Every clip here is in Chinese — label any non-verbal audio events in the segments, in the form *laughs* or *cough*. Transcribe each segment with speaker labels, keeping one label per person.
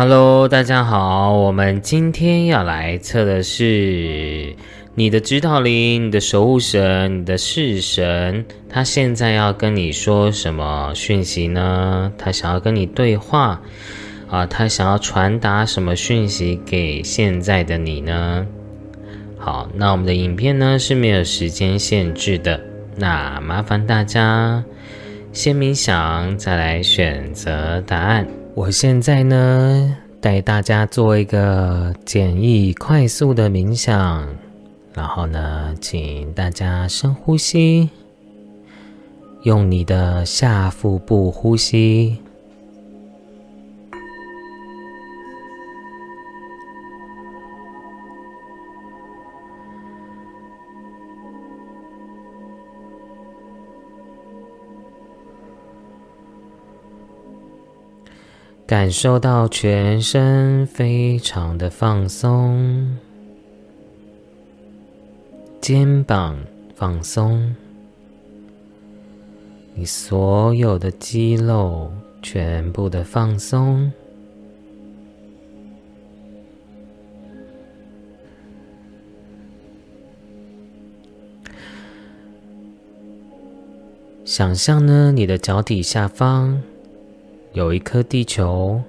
Speaker 1: Hello，大家好，我们今天要来测的是你的指导灵、你的守护神、你的式神，他现在要跟你说什么讯息呢？他想要跟你对话啊，他想要传达什么讯息给现在的你呢？好，那我们的影片呢是没有时间限制的，那麻烦大家先冥想，再来选择答案。我现在呢带大家做一个简易快速的冥想，然后呢，请大家深呼吸，用你的下腹部呼吸。感受到全身非常的放松，肩膀放松，你所有的肌肉全部的放松。想象呢，你的脚底下方。有一颗地球。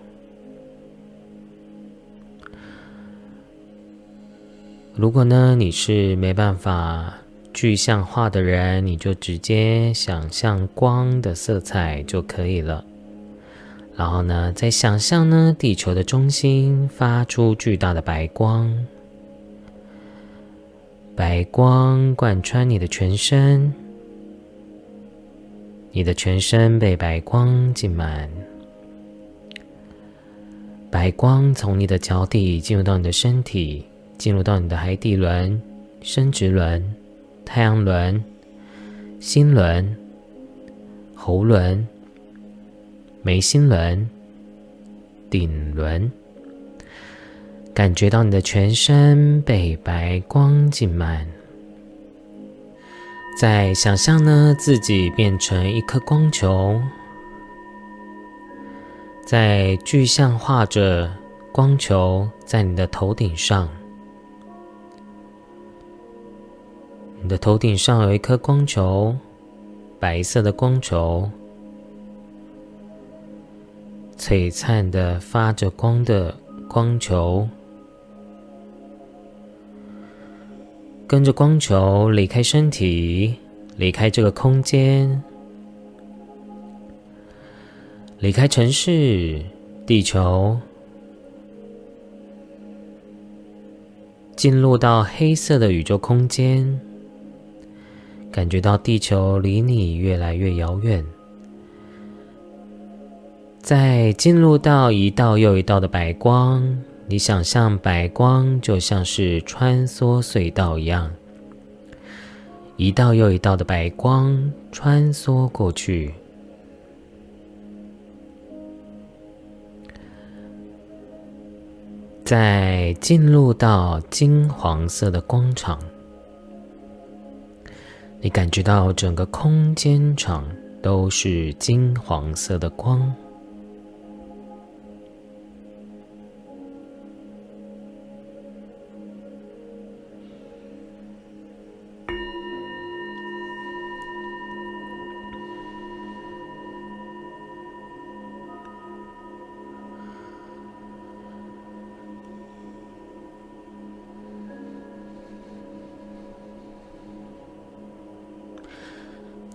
Speaker 1: 如果呢你是没办法具象化的人，你就直接想象光的色彩就可以了。然后呢，再想象呢地球的中心发出巨大的白光，白光贯穿你的全身，你的全身被白光浸满。白光从你的脚底进入到你的身体，进入到你的海底轮、生殖轮、太阳轮、心轮、喉轮、眉心轮、顶轮，感觉到你的全身被白光浸满。再想象呢，自己变成一颗光球。在具象化着光球在你的头顶上，你的头顶上有一颗光球，白色的光球，璀璨的发着光的光球，跟着光球离开身体，离开这个空间。离开城市，地球，进入到黑色的宇宙空间，感觉到地球离你越来越遥远。再进入到一道又一道的白光，你想象白光就像是穿梭隧道一样，一道又一道的白光穿梭过去。在进入到金黄色的光场，你感觉到整个空间场都是金黄色的光。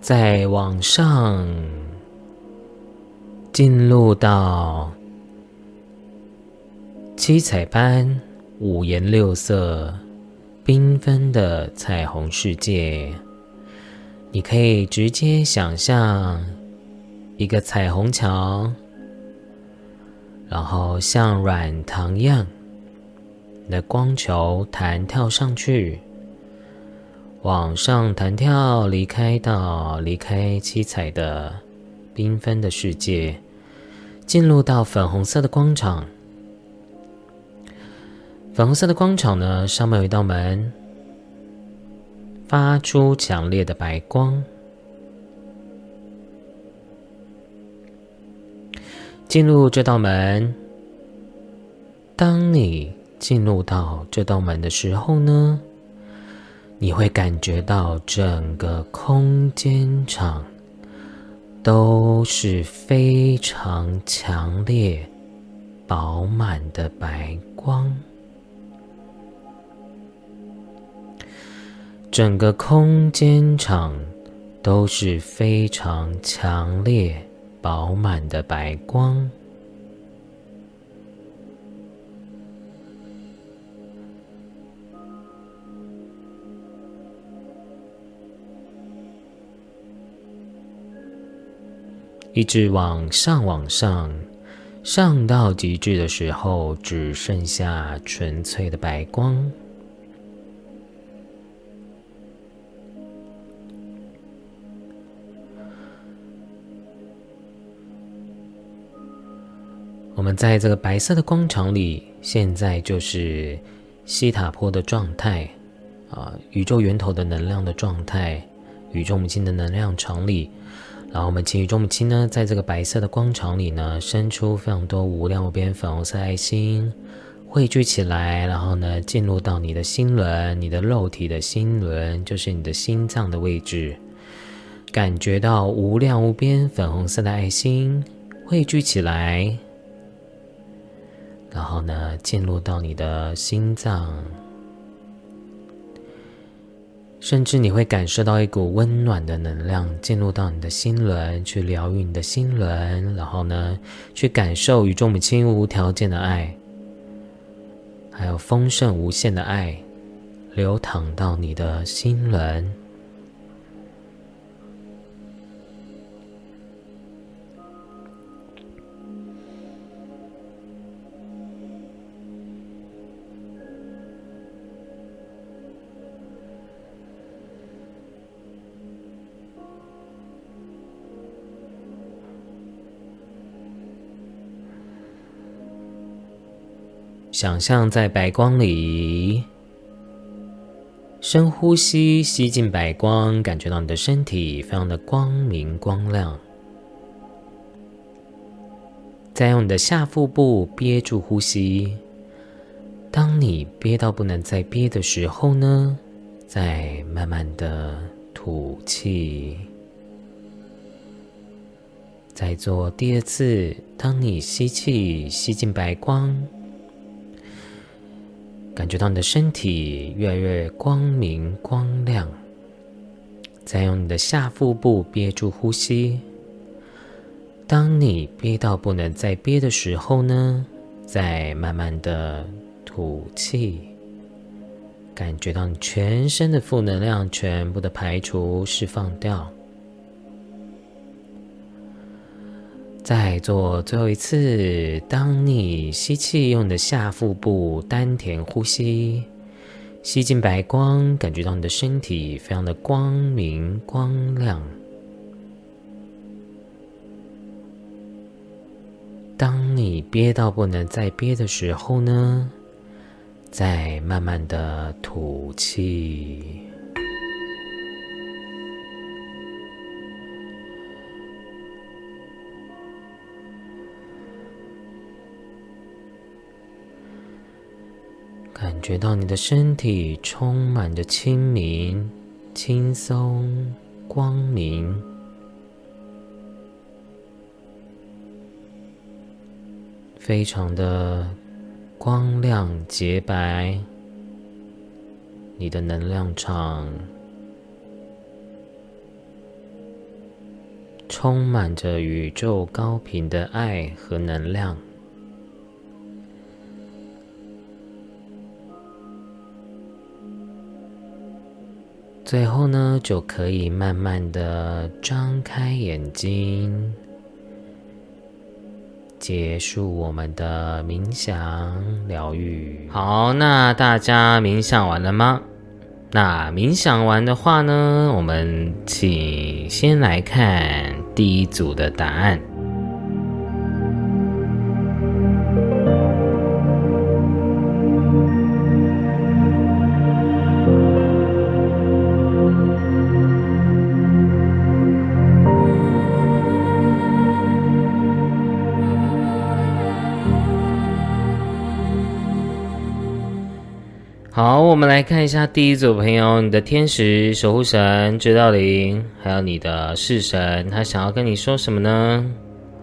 Speaker 1: 再往上，进入到七彩般、五颜六色、缤纷的彩虹世界。你可以直接想象一个彩虹桥，然后像软糖一样的光球弹跳上去。往上弹跳，离开到离开七彩的缤纷的世界，进入到粉红色的广场。粉红色的广场呢，上面有一道门，发出强烈的白光。进入这道门，当你进入到这道门的时候呢，你会感觉到整个空间场都是非常强烈、饱满的白光。整个空间场都是非常强烈、饱满的白光。一直往上，往上，上到极致的时候，只剩下纯粹的白光。我们在这个白色的光场里，现在就是西塔坡的状态啊，宇宙源头的能量的状态，宇宙母亲的能量场里。然后我们请宇宙母亲呢，在这个白色的光场里呢，伸出非常多无量无边粉红色爱心，汇聚起来，然后呢，进入到你的心轮，你的肉体的心轮，就是你的心脏的位置，感觉到无量无边粉红色的爱心汇聚起来。然后呢，进入到你的心脏，甚至你会感受到一股温暖的能量进入到你的心轮，去疗愈你的心轮。然后呢，去感受宇宙母亲无条件的爱，还有丰盛无限的爱，流淌到你的心轮。想象在白光里，深呼吸，吸进白光，感觉到你的身体非常的光明光亮。再用你的下腹部憋住呼吸。当你憋到不能再憋的时候呢，再慢慢的吐气。再做第二次，当你吸气，吸进白光。感觉到你的身体越来越光明光亮，再用你的下腹部憋住呼吸。当你憋到不能再憋的时候呢，再慢慢的吐气，感觉到你全身的负能量全部的排除释放掉。再做最后一次。当你吸气，用你的下腹部丹田呼吸，吸进白光，感觉到你的身体非常的光明光亮。当你憋到不能再憋的时候呢，再慢慢的吐气。感觉到你的身体充满着清明、轻松、光明，非常的光亮洁白。你的能量场充满着宇宙高频的爱和能量。最后呢，就可以慢慢的张开眼睛，结束我们的冥想疗愈。好，那大家冥想完了吗？那冥想完的话呢，我们请先来看第一组的答案。我们来看一下第一组朋友，你的天使守护神追悼灵，还有你的式神，他想要跟你说什么呢？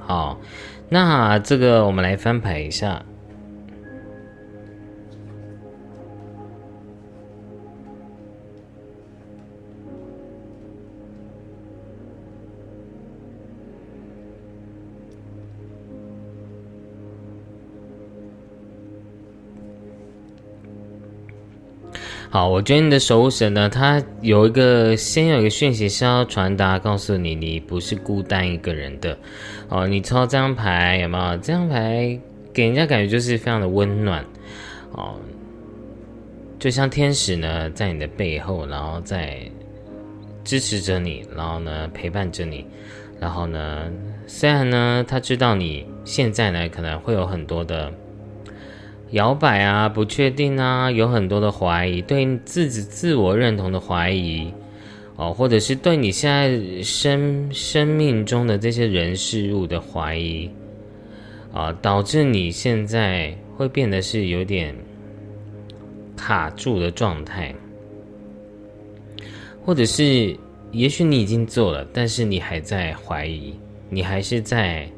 Speaker 1: 好，那这个我们来翻牌一下。好，我觉得你的守护神呢，他有一个先有一个讯息是要传达，告诉你你不是孤单一个人的。哦，你抽这张牌有没有？这张牌给人家感觉就是非常的温暖。哦，就像天使呢，在你的背后，然后在支持着你，然后呢陪伴着你，然后呢，虽然呢他知道你现在呢可能会有很多的。摇摆啊，不确定啊，有很多的怀疑，对自己自我认同的怀疑，哦，或者是对你现在生生命中的这些人事物的怀疑，啊，导致你现在会变得是有点卡住的状态，或者是也许你已经做了，但是你还在怀疑，你还是在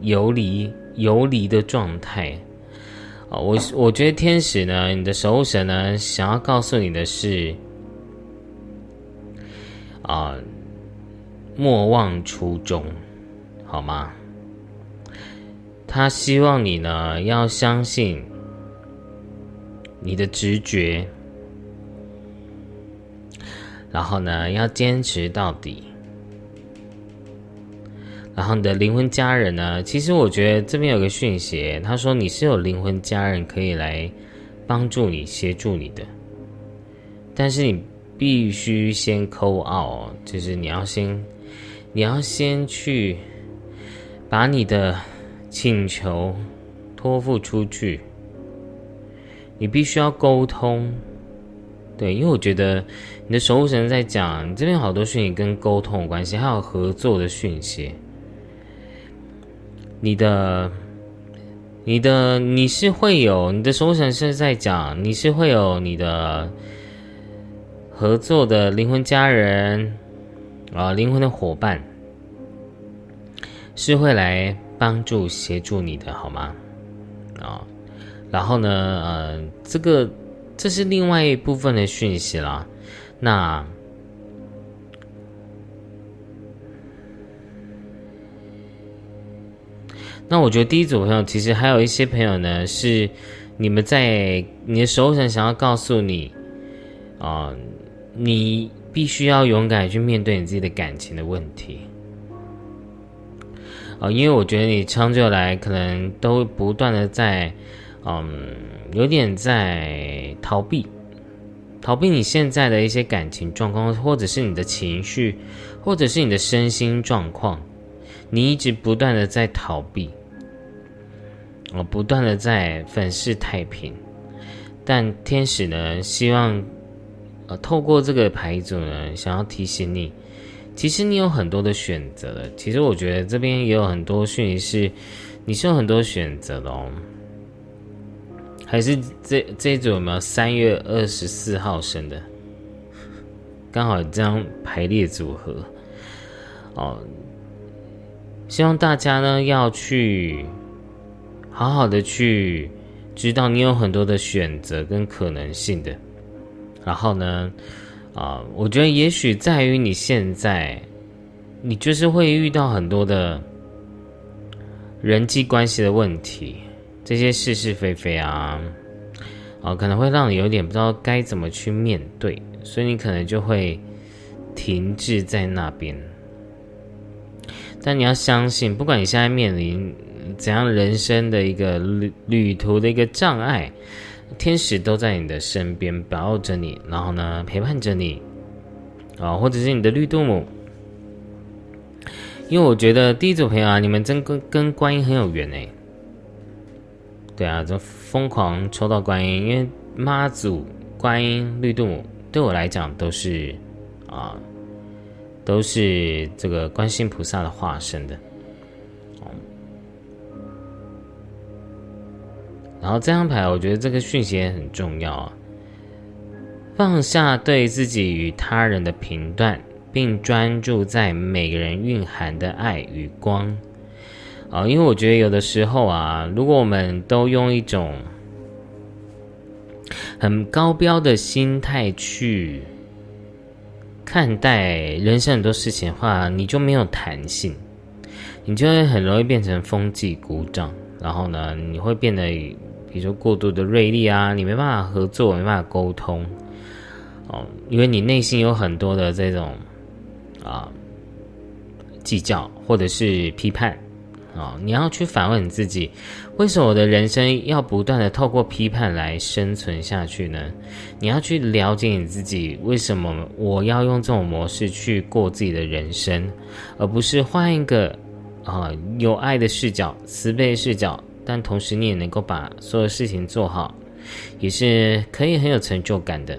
Speaker 1: 游离游离的状态。啊，我我觉得天使呢，你的守护神呢，想要告诉你的是，啊，莫忘初衷，好吗？他希望你呢，要相信你的直觉，然后呢，要坚持到底。然后你的灵魂家人呢？其实我觉得这边有个讯息，他说你是有灵魂家人可以来帮助你、协助你的，但是你必须先扣奥，就是你要先，你要先去把你的请求托付出去，你必须要沟通，对，因为我觉得你的守护神在讲这边好多讯息跟沟通有关系，还有合作的讯息。你的、你的、你是会有你的守护神是在讲，你是会有你的合作的灵魂家人啊，灵魂的伙伴是会来帮助协助你的，好吗？啊，然后呢，呃，这个这是另外一部分的讯息啦，那。那我觉得第一组朋友其实还有一些朋友呢，是你们在你的守护神想要告诉你，啊，你必须要勇敢去面对你自己的感情的问题，啊，因为我觉得你长久来可能都不断的在，嗯，有点在逃避，逃避你现在的一些感情状况，或者是你的情绪，或者是你的身心状况，你一直不断的在逃避。我不断的在粉饰太平，但天使呢，希望呃透过这个牌组呢，想要提醒你，其实你有很多的选择的。其实我觉得这边也有很多讯息是，你是有很多选择的哦。还是这这一组有没有三月二十四号生的？刚好这样排列组合哦。希望大家呢要去。好好的去知道你有很多的选择跟可能性的，然后呢，啊，我觉得也许在于你现在，你就是会遇到很多的人际关系的问题，这些是是非非啊，啊，可能会让你有点不知道该怎么去面对，所以你可能就会停滞在那边。但你要相信，不管你现在面临。怎样人生的一个旅旅途的一个障碍，天使都在你的身边保护着你，然后呢陪伴着你，啊，或者是你的绿度母，因为我觉得第一组朋友啊，你们真跟跟观音很有缘哎，对啊，就疯狂抽到观音，因为妈祖、观音、绿度母对我来讲都是啊，都是这个观世菩萨的化身的。然后这张牌，我觉得这个讯息也很重要啊。放下对自己与他人的评断，并专注在每个人蕴含的爱与光。啊，因为我觉得有的时候啊，如果我们都用一种很高标的心态去看待人生很多事情的话，你就没有弹性，你就会很容易变成风纪鼓掌，然后呢，你会变得比如说过度的锐利啊，你没办法合作，没办法沟通，哦，因为你内心有很多的这种啊计较或者是批判。啊，你要去反问你自己，为什么我的人生要不断的透过批判来生存下去呢？你要去了解你自己，为什么我要用这种模式去过自己的人生，而不是换一个啊有爱的视角、慈悲视角，但同时你也能够把所有事情做好，也是可以很有成就感的。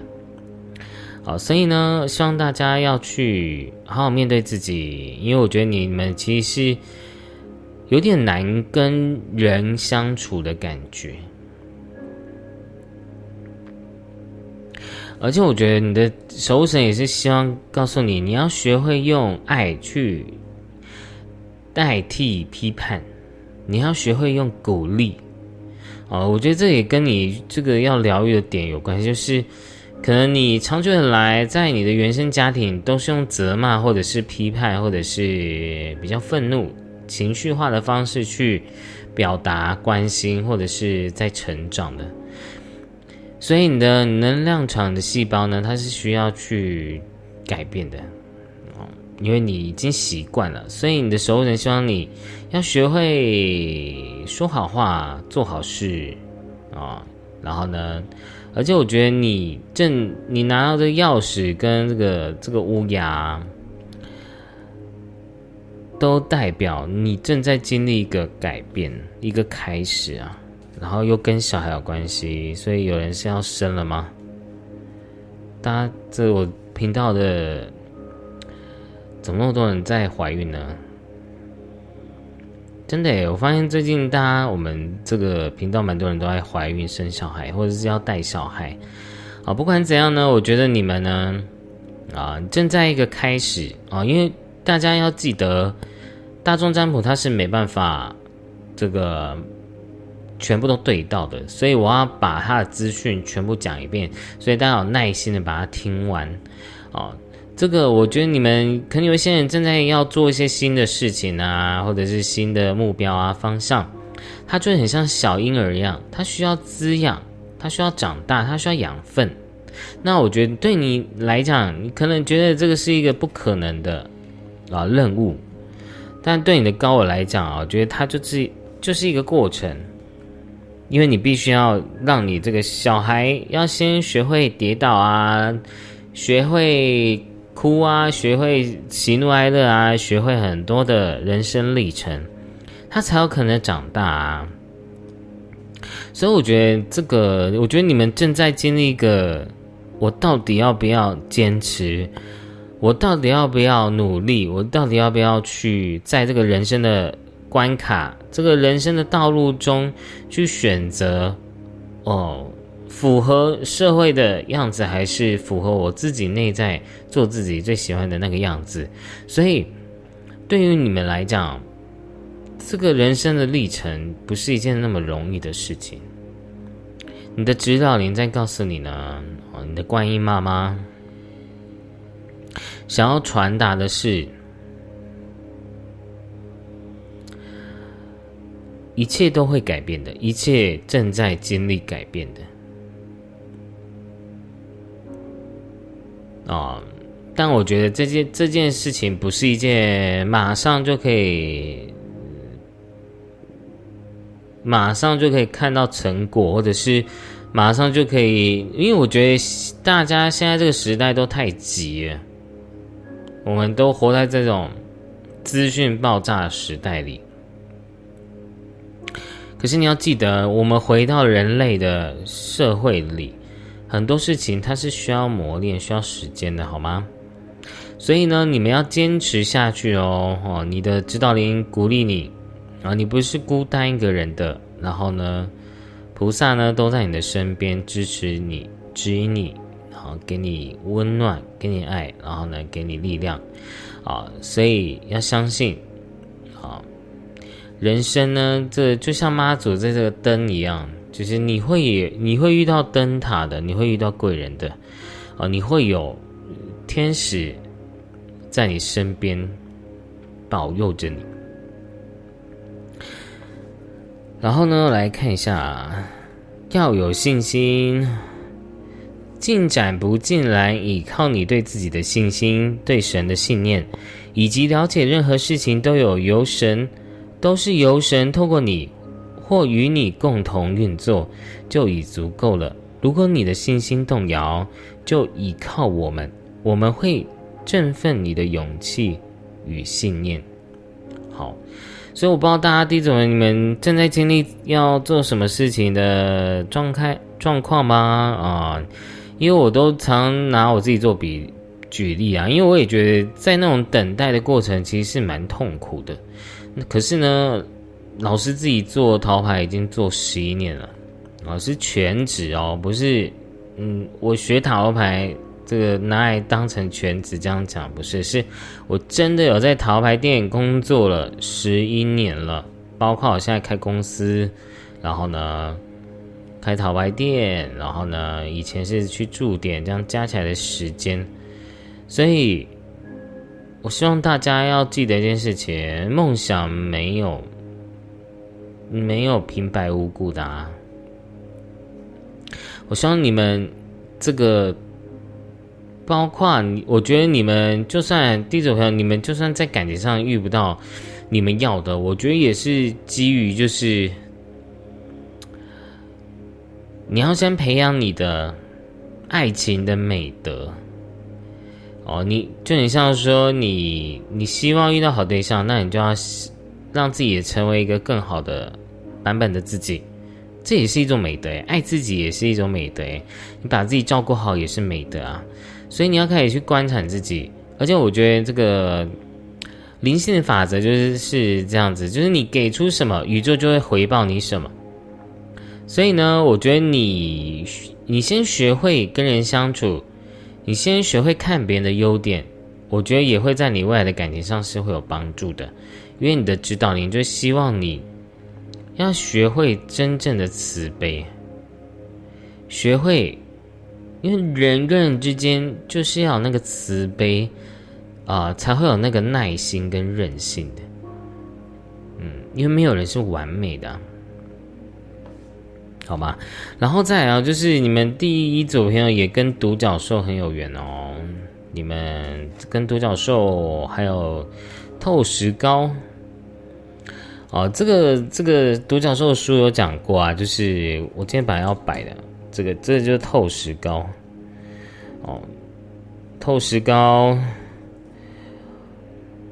Speaker 1: 好，所以呢，希望大家要去好好面对自己，因为我觉得你们其实是。有点难跟人相处的感觉，而且我觉得你的守护神也是希望告诉你，你要学会用爱去代替批判，你要学会用鼓励。哦，我觉得这也跟你这个要疗愈的点有关系，就是可能你长久以来在你的原生家庭都是用责骂，或者是批判，或者是比较愤怒。情绪化的方式去表达关心，或者是在成长的，所以你的能量场的细胞呢，它是需要去改变的，因为你已经习惯了，所以你的熟人希望你要学会说好话、做好事啊，然后呢，而且我觉得你正你拿到的钥匙跟这个这个乌鸦。都代表你正在经历一个改变，一个开始啊，然后又跟小孩有关系，所以有人是要生了吗？大家，这我频道的怎么那么多人在怀孕呢？真的，我发现最近大家我们这个频道蛮多人都在怀孕、生小孩，或者是要带小孩。啊，不管怎样呢，我觉得你们呢，啊，正在一个开始啊，因为大家要记得。大众占卜它是没办法这个全部都对到的，所以我要把它的资讯全部讲一遍，所以大家有耐心的把它听完哦。这个我觉得你们可能有一些人正在要做一些新的事情啊，或者是新的目标啊方向，它就很像小婴儿一样，它需要滋养，它需要长大，它需要养分。那我觉得对你来讲，你可能觉得这个是一个不可能的啊任务。但对你的高我来讲啊，我觉得它就是就是一个过程，因为你必须要让你这个小孩要先学会跌倒啊，学会哭啊，学会喜怒哀乐啊，学会很多的人生历程，他才有可能长大啊。所以我觉得这个，我觉得你们正在经历一个，我到底要不要坚持？我到底要不要努力？我到底要不要去在这个人生的关卡、这个人生的道路中去选择？哦，符合社会的样子，还是符合我自己内在做自己最喜欢的那个样子？所以，对于你们来讲，这个人生的历程不是一件那么容易的事情。你的指导灵在告诉你呢，你的观音妈妈。想要传达的是，一切都会改变的，一切正在经历改变的。啊，但我觉得这件这件事情不是一件马上就可以，马上就可以看到成果，或者是马上就可以，因为我觉得大家现在这个时代都太急了。我们都活在这种资讯爆炸时代里，可是你要记得，我们回到人类的社会里，很多事情它是需要磨练、需要时间的，好吗？所以呢，你们要坚持下去哦！哦，你的指导灵鼓励你啊，你不是孤单一个人的。然后呢，菩萨呢都在你的身边支持你、指引你。啊，给你温暖，给你爱，然后呢，给你力量，啊，所以要相信，啊，人生呢，这就像妈祖在这个灯一样，就是你会你会遇到灯塔的，你会遇到贵人的，啊，你会有天使在你身边保佑着你。然后呢，来看一下，要有信心。进展不进来，依靠你对自己的信心、对神的信念，以及了解任何事情都有由神，都是由神透过你或与你共同运作，就已足够了。如果你的信心动摇，就依靠我们，我们会振奋你的勇气与信念。好，所以我不知道大家第一种你们正在经历要做什么事情的状态状况吗？啊？因为我都常拿我自己做比举例啊，因为我也觉得在那种等待的过程其实是蛮痛苦的。可是呢，老师自己做桃牌已经做十一年了，老师全职哦，不是，嗯，我学塔罗牌这个拿来当成全职这样讲不是，是我真的有在桃牌店工作了十一年了，包括我现在开公司，然后呢。开陶牌店，然后呢，以前是去驻点，这样加起来的时间，所以我希望大家要记得一件事情：梦想没有没有平白无故的啊！我希望你们这个，包括你，我觉得你们就算第一种朋友，你们就算在感情上遇不到你们要的，我觉得也是基于就是。你要先培养你的爱情的美德哦，你就你像说你你希望遇到好对象，那你就要让自己也成为一个更好的版本的自己，这也是一种美德爱自己也是一种美德你把自己照顾好也是美德啊。所以你要开始去观察自己，而且我觉得这个灵性的法则就是是这样子，就是你给出什么，宇宙就会回报你什么。所以呢，我觉得你你先学会跟人相处，你先学会看别人的优点，我觉得也会在你未来的感情上是会有帮助的。因为你的指导灵就希望你要学会真正的慈悲，学会，因为人跟人之间就是要那个慈悲啊，才会有那个耐心跟韧性的。嗯，因为没有人是完美的。好吧，然后再来啊，就是你们第一组朋友也跟独角兽很有缘哦。你们跟独角兽还有透石膏哦，这个这个独角兽的书有讲过啊，就是我今天本来要摆的这个，这就是透石膏哦，透石膏。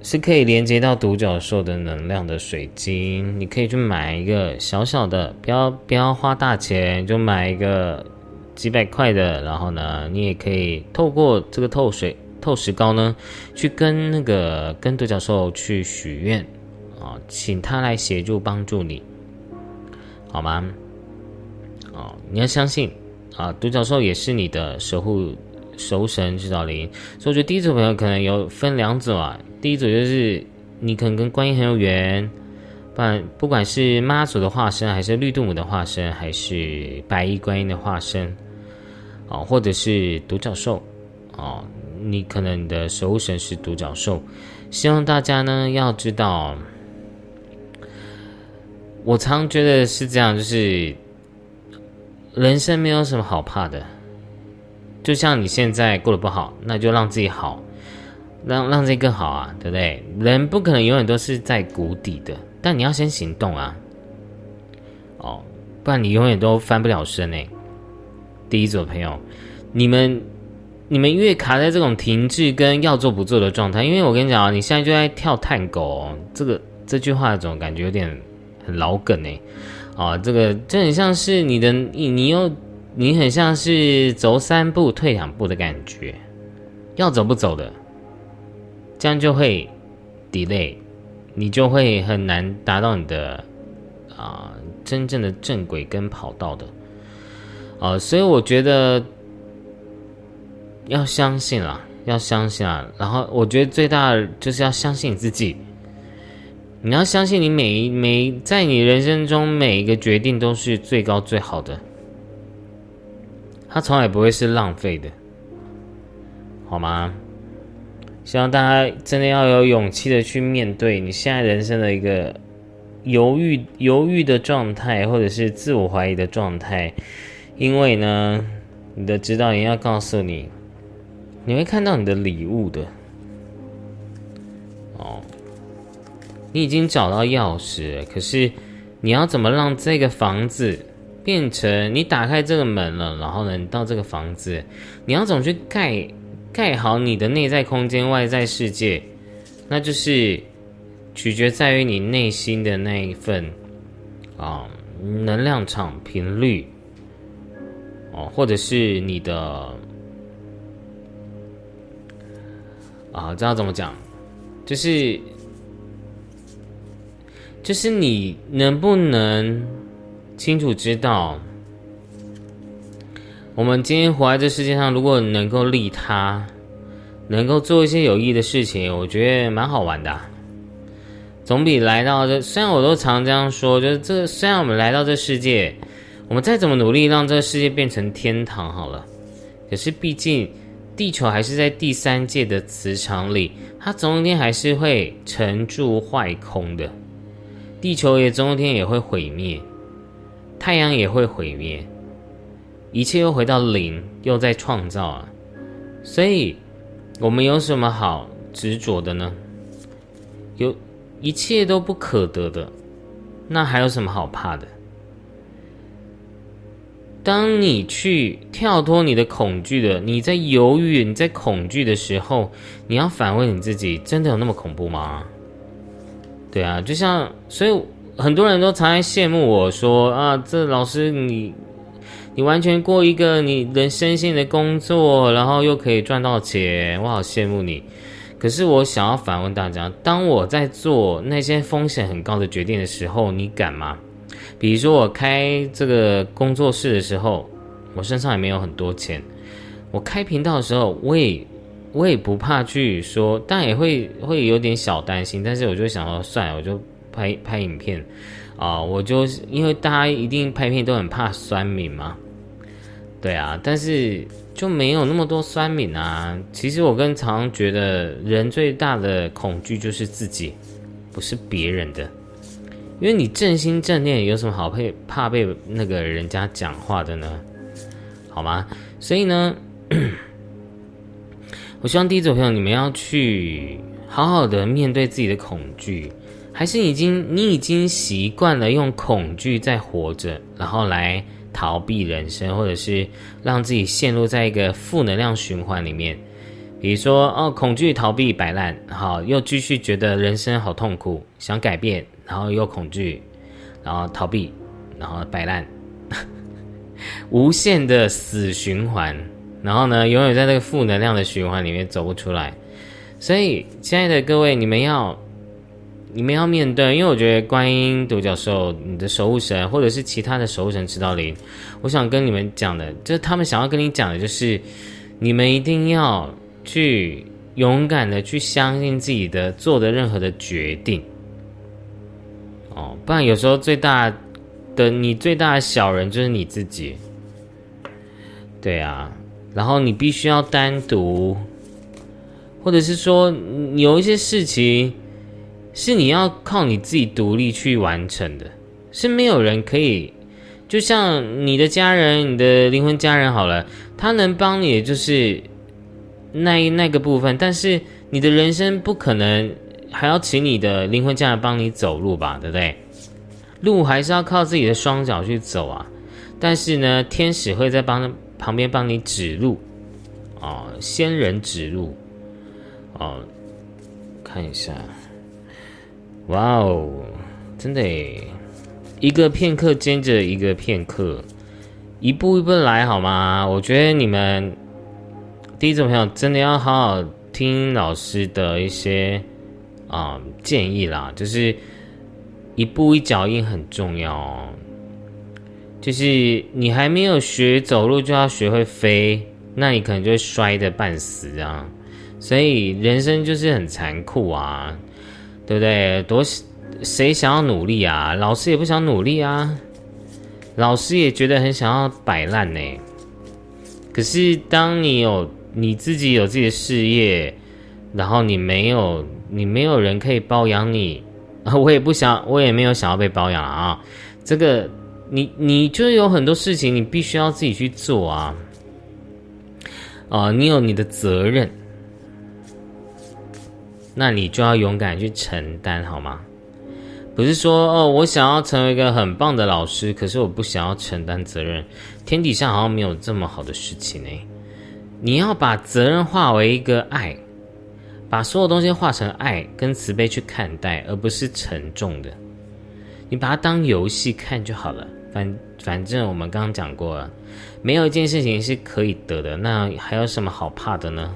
Speaker 1: 是可以连接到独角兽的能量的水晶，你可以去买一个小小的，不要不要花大钱，就买一个几百块的。然后呢，你也可以透过这个透水透石膏呢，去跟那个跟独角兽去许愿哦，请他来协助帮助你，好吗？哦，你要相信啊，独角兽也是你的守护守神指导灵。所以我觉得第一组朋友可能有分两组啊。第一组就是你可能跟观音很有缘，不管不管是妈祖的化身，还是绿度母的化身，还是白衣观音的化身，哦，或者是独角兽，哦，你可能你的守护神是独角兽。希望大家呢要知道，我常觉得是这样，就是人生没有什么好怕的，就像你现在过得不好，那就让自己好。让让这更好啊，对不对？人不可能永远都是在谷底的，但你要先行动啊！哦，不然你永远都翻不了身哎。第一组朋友，你们你们越卡在这种停滞跟要做不做的状态，因为我跟你讲啊，你现在就在跳探狗，这个这句话总感觉有点老梗哎。啊，这个就很像是你的你你又你很像是走三步退两步的感觉，要走不走的。这样就会 delay，你就会很难达到你的啊真正的正轨跟跑道的，啊，所以我觉得要相信啦，要相信啊。然后我觉得最大的就是要相信你自己。你要相信你每一每在你人生中每一个决定都是最高最好的，它从来不会是浪费的，好吗？希望大家真的要有勇气的去面对你现在人生的一个犹豫犹豫的状态，或者是自我怀疑的状态，因为呢，你的指导员要告诉你，你会看到你的礼物的。你已经找到钥匙，可是你要怎么让这个房子变成你打开这个门了，然后呢，你到这个房子，你要怎么去盖盖好你的内在空间、外在世界？那就是取决在于你内心的那一份啊能量场频率哦，或者是你的啊，知道怎么讲？就是。就是你能不能清楚知道，我们今天活在这世界上，如果能够利他，能够做一些有益的事情，我觉得蛮好玩的。总比来到这，虽然我都常这样说，就是这虽然我们来到这世界，我们再怎么努力让这个世界变成天堂好了，可是毕竟地球还是在第三界的磁场里，它总有一天还是会沉住坏空的。地球也终天也会毁灭，太阳也会毁灭，一切又回到零，又在创造啊！所以，我们有什么好执着的呢？有一切都不可得的，那还有什么好怕的？当你去跳脱你的恐惧的，你在犹豫、你在恐惧的时候，你要反问你自己：真的有那么恐怖吗？对啊，就像所以很多人都常常羡慕我说啊，这老师你你完全过一个你人身心的工作，然后又可以赚到钱，我好羡慕你。可是我想要反问大家，当我在做那些风险很高的决定的时候，你敢吗？比如说我开这个工作室的时候，我身上也没有很多钱，我开频道的时候，我也。我也不怕去说，但也会会有点小担心。但是我就想说，算了，我就拍拍影片啊。我就因为大家一定拍片都很怕酸敏嘛，对啊。但是就没有那么多酸敏啊。其实我更常觉得，人最大的恐惧就是自己，不是别人的。因为你正心正念，有什么好怕被那个人家讲话的呢？好吗？所以呢。我希望第一组朋友，你们要去好好的面对自己的恐惧，还是已经你已经习惯了用恐惧在活着，然后来逃避人生，或者是让自己陷入在一个负能量循环里面。比如说，哦，恐惧逃避摆烂，好，又继续觉得人生好痛苦，想改变，然后又恐惧，然后逃避，然后摆烂，无限的死循环。然后呢，永远在那个负能量的循环里面走不出来。所以，亲爱的各位，你们要，你们要面对，因为我觉得观音独角兽、你的守护神，或者是其他的守护神指导灵，我想跟你们讲的，就是他们想要跟你讲的，就是你们一定要去勇敢的去相信自己的做的任何的决定。哦，不然有时候最大的你最大的小人就是你自己。对啊。然后你必须要单独，或者是说有一些事情是你要靠你自己独立去完成的，是没有人可以，就像你的家人、你的灵魂家人好了，他能帮你就是那那个部分，但是你的人生不可能还要请你的灵魂家人帮你走路吧，对不对？路还是要靠自己的双脚去走啊，但是呢，天使会在帮。旁边帮你指路，哦，仙人指路，哦，看一下，哇哦，真的，一个片刻接着一个片刻，一步一步来好吗？我觉得你们第一种朋友真的要好好听老师的一些啊建议啦，就是一步一脚印很重要。就是你还没有学走路就要学会飞，那你可能就会摔得半死啊。所以人生就是很残酷啊，对不对？多谁想要努力啊？老师也不想努力啊，老师也觉得很想要摆烂呢。可是当你有你自己有自己的事业，然后你没有你没有人可以包养你，*laughs* 我也不想，我也没有想要被包养啊。这个你你就有很多事情你必须要自己去做啊，啊，你有你的责任。那你就要勇敢去承担，好吗？不是说哦，我想要成为一个很棒的老师，可是我不想要承担责任。天底下好像没有这么好的事情呢。你要把责任化为一个爱，把所有东西化成爱跟慈悲去看待，而不是沉重的。你把它当游戏看就好了。反反正我们刚刚讲过了，没有一件事情是可以得的，那还有什么好怕的呢？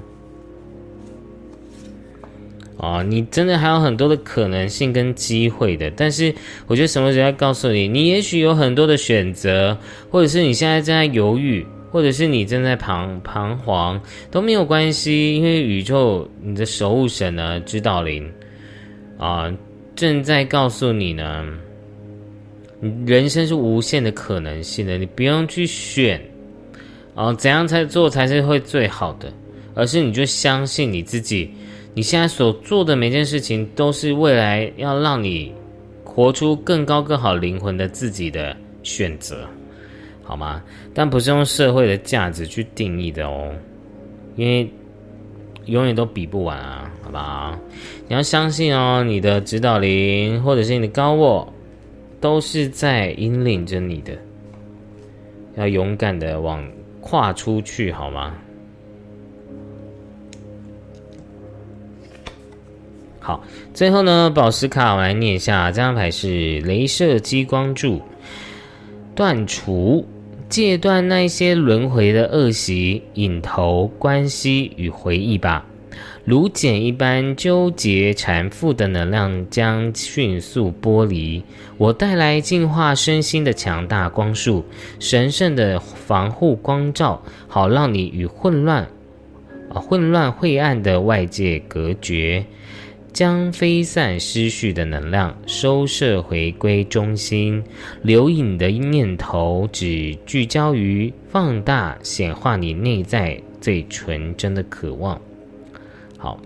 Speaker 1: 哦，你真的还有很多的可能性跟机会的，但是我觉得什么时候告诉你，你也许有很多的选择，或者是你现在正在犹豫，或者是你正在彷彷徨，都没有关系，因为宇宙你的守护神呢，指导灵啊，正在告诉你呢，人生是无限的可能性的，你不用去选，哦，怎样才做才是会最好的，而是你就相信你自己。你现在所做的每件事情，都是未来要让你活出更高更好灵魂的自己的选择，好吗？但不是用社会的价值去定义的哦，因为永远都比不完啊，好不好？你要相信哦，你的指导灵或者是你的高我，都是在引领着你的，要勇敢的往跨出去，好吗？好，最后呢，宝石卡我来念一下，这张牌是镭射激光柱，断除、戒断那些轮回的恶习、引头、关系与回忆吧。如茧一般纠结缠缚的能量将迅速剥离。我带来净化身心的强大光束，神圣的防护光照，好让你与混乱、啊混乱晦暗的外界隔绝。将飞散失序的能量收摄回归中心，留影的念头只聚焦于放大显化你内在最纯真的渴望。好，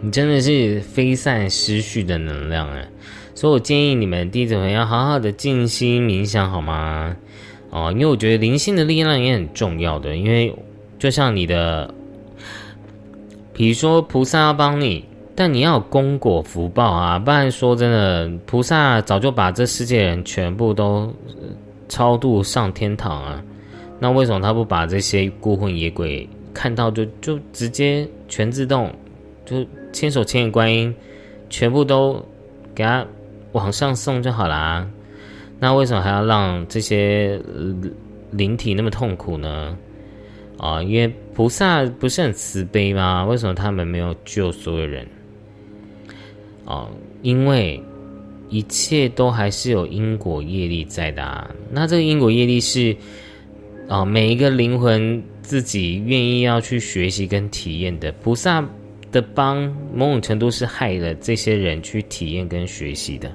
Speaker 1: 你真的是飞散失序的能量啊！所以我建议你们弟子们要好好的静心冥想，好吗？哦，因为我觉得灵性的力量也很重要的，因为就像你的，比如说菩萨要帮你。但你要有功果福报啊，不然说真的，菩萨早就把这世界人全部都超度上天堂啊。那为什么他不把这些孤魂野鬼看到就就直接全自动，就千手千眼观音，全部都给他往上送就好啦？那为什么还要让这些灵体那么痛苦呢？啊，因为菩萨不是很慈悲吗？为什么他们没有救所有人？哦，因为一切都还是有因果业力在的啊。那这个因果业力是啊，每一个灵魂自己愿意要去学习跟体验的。菩萨的帮，某种程度是害了这些人去体验跟学习的。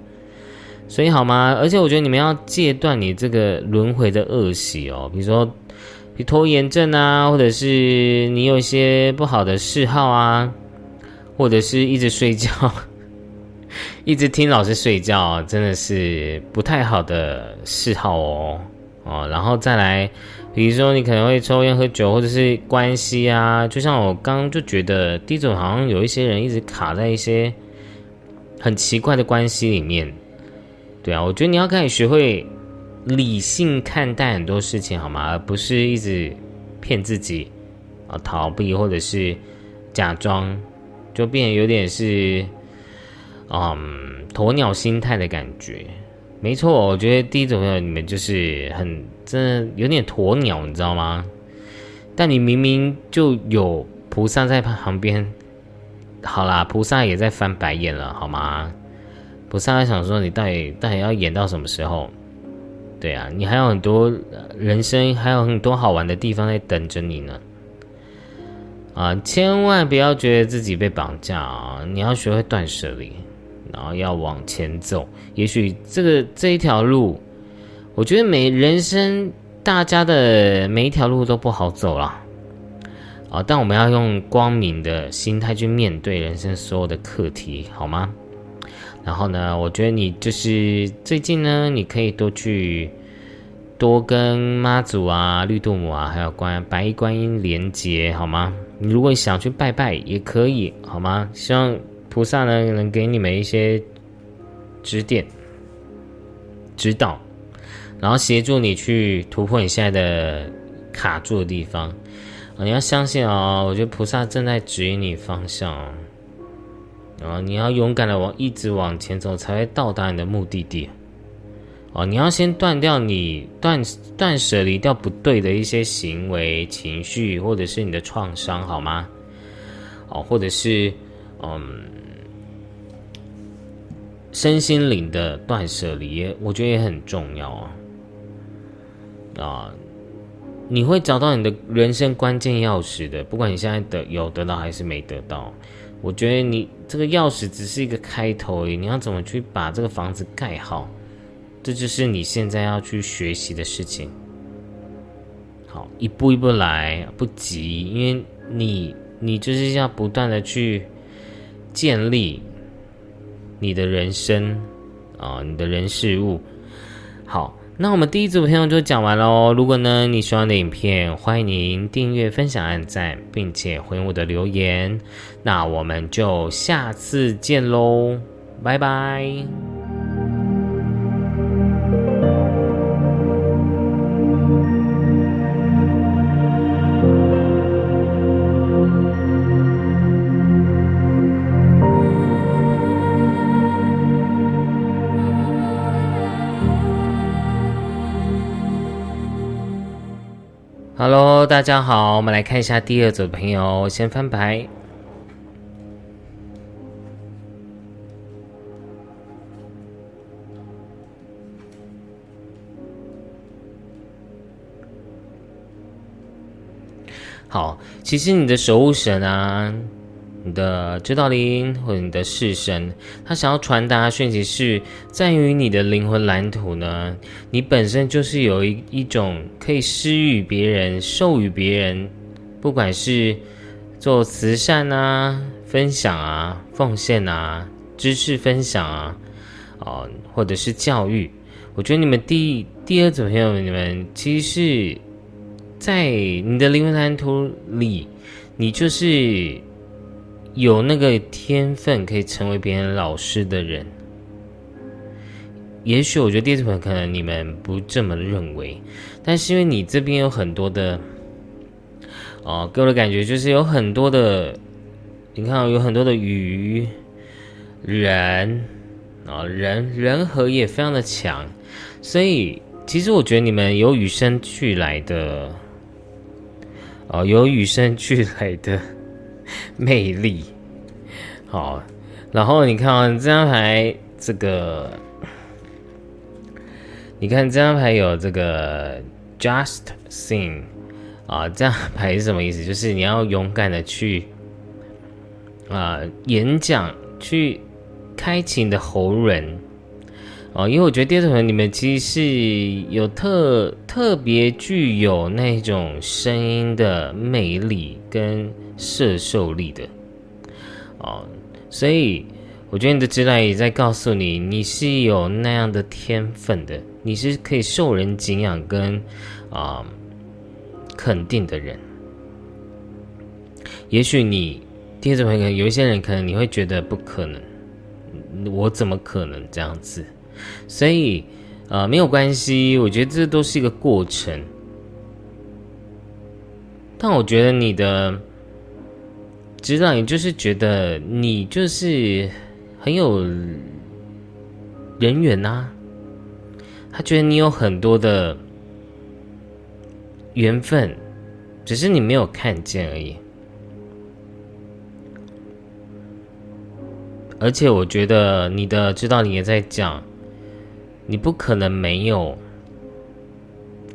Speaker 1: 所以好吗？而且我觉得你们要戒断你这个轮回的恶习哦，比如说，比拖延症啊，或者是你有一些不好的嗜好啊，或者是一直睡觉。*laughs* 一直听老师睡觉，真的是不太好的嗜好哦哦，然后再来，比如说你可能会抽烟喝酒，或者是关系啊，就像我刚刚就觉得，第一种好像有一些人一直卡在一些很奇怪的关系里面，对啊，我觉得你要开始学会理性看待很多事情，好吗？而不是一直骗自己啊，逃避或者是假装，就变得有点是。嗯，鸵鸟心态的感觉，没错，我觉得第一种朋友你们就是很真的有点鸵鸟，你知道吗？但你明明就有菩萨在旁边，好啦，菩萨也在翻白眼了，好吗？菩萨在想说你到底到底要演到什么时候？对啊，你还有很多人生，还有很多好玩的地方在等着你呢。啊，千万不要觉得自己被绑架啊！你要学会断舍离，然后要往前走。也许这个这一条路，我觉得每人生大家的每一条路都不好走了啊！但我们要用光明的心态去面对人生所有的课题，好吗？然后呢，我觉得你就是最近呢，你可以多去多跟妈祖啊、绿度母啊，还有观白衣观音连接，好吗？你如果想去拜拜也可以，好吗？希望菩萨呢能给你们一些指点、指导，然后协助你去突破你现在的卡住的地方。你要相信哦，我觉得菩萨正在指引你方向，然后你要勇敢的往一直往前走，才会到达你的目的地。哦，你要先断掉你断断舍离掉不对的一些行为、情绪，或者是你的创伤，好吗？哦，或者是嗯，身心灵的断舍离，我觉得也很重要啊。啊，你会找到你的人生关键钥匙的，不管你现在的有得到还是没得到，我觉得你这个钥匙只是一个开头而已，你要怎么去把这个房子盖好？这就是你现在要去学习的事情。好，一步一步来，不急，因为你，你就是要不断的去建立你的人生啊，你的人事物。好，那我们第一组片就讲完喽。如果呢你喜欢的影片，欢迎您订阅、分享、按赞，并且回我的留言。那我们就下次见喽，拜拜。Hello，大家好，我们来看一下第二组的朋友，先翻牌。好，其实你的守护神啊。你的指导灵或者你的式神，他想要传达讯息是在于你的灵魂蓝图呢。你本身就是有一一种可以施予别人、授予别人，不管是做慈善啊、分享啊、奉献啊、知识分享啊，哦，或者是教育。我觉得你们第第二组朋友，你们其实是在你的灵魂蓝图里，你就是。有那个天分可以成为别人老师的人，也许我觉得第一组可能你们不这么认为，但是因为你这边有很多的，哦，给我的感觉就是有很多的，你看有很多的鱼人啊，人人和也非常的强，所以其实我觉得你们有与生俱来的，哦，有与生俱来的。*laughs* 魅力，好，然后你看，这张牌，这个，你看这张牌有这个 just sing 啊，这张牌是什么意思？就是你要勇敢的去啊演讲，去开启你的喉咙哦，因为我觉得第二种你们其实是有特特别具有那种声音的魅力跟。摄受力的，哦，所以我觉得你的指导也在告诉你，你是有那样的天分的，你是可以受人敬仰跟啊肯定的人。也许你第二种可能有一些人可能你会觉得不可能，我怎么可能这样子？所以呃没有关系，我觉得这都是一个过程。但我觉得你的。知道，也就是觉得你就是很有人缘呐。他觉得你有很多的缘分，只是你没有看见而已。而且我觉得你的知道，你也在讲，你不可能没有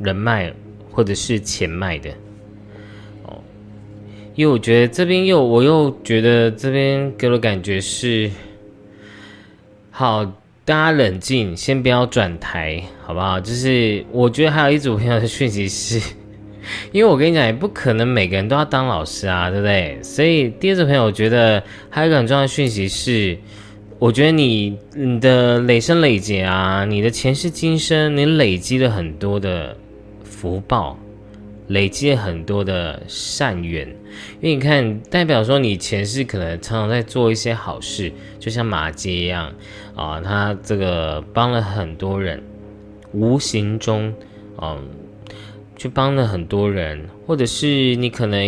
Speaker 1: 人脉或者是钱脉的。因为我觉得这边又我又觉得这边给我感觉是，好，大家冷静，先不要转台，好不好？就是我觉得还有一组朋友的讯息是。因为我跟你讲，也不可能每个人都要当老师啊，对不对？所以第二组朋友，我觉得还有一个很重要的讯息是，我觉得你你的累生累劫啊，你的前世今生，你累积了很多的福报，累积了很多的善缘。因为你看，代表说你前世可能常常在做一些好事，就像马杰一样啊，他这个帮了很多人，无形中，嗯。去帮了很多人，或者是你可能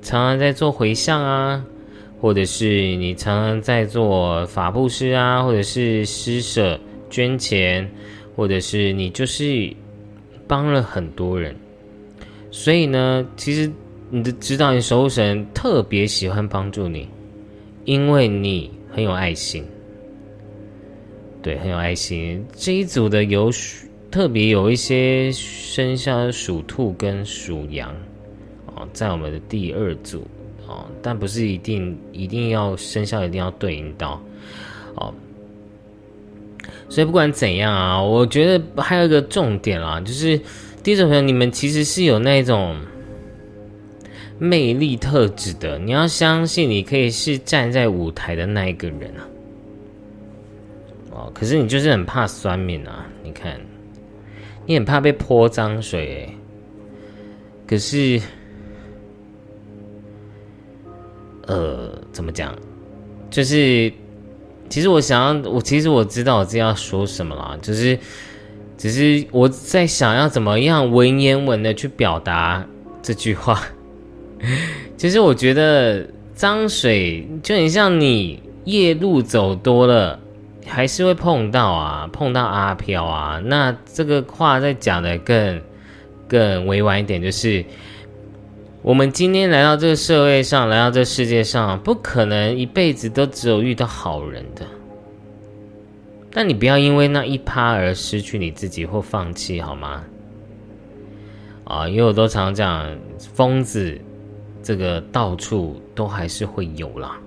Speaker 1: 常常在做回向啊，或者是你常常在做法布施啊，或者是施舍捐钱，或者是你就是帮了很多人。所以呢，其实你的指导你守护神特别喜欢帮助你，因为你很有爱心。对，很有爱心。这一组的有。特别有一些生肖属兔跟属羊哦，在我们的第二组哦，但不是一定一定要生肖一定要对应到哦，所以不管怎样啊，我觉得还有一个重点啦，就是第一种朋友，你们其实是有那种魅力特质的，你要相信你可以是站在舞台的那一个人啊，哦，可是你就是很怕酸面啊，你看。你很怕被泼脏水，可是，呃，怎么讲？就是，其实我想要，我其实我知道我自己要说什么了，就是，只是我在想要怎么样文言文的去表达这句话。*laughs* 其实我觉得脏水就很像你夜路走多了。还是会碰到啊，碰到阿飘啊。那这个话再讲的更更委婉一点，就是我们今天来到这个社会上，来到这世界上，不可能一辈子都只有遇到好人的。但你不要因为那一趴而失去你自己或放弃，好吗？啊，因为我都常讲，疯子这个到处都还是会有啦。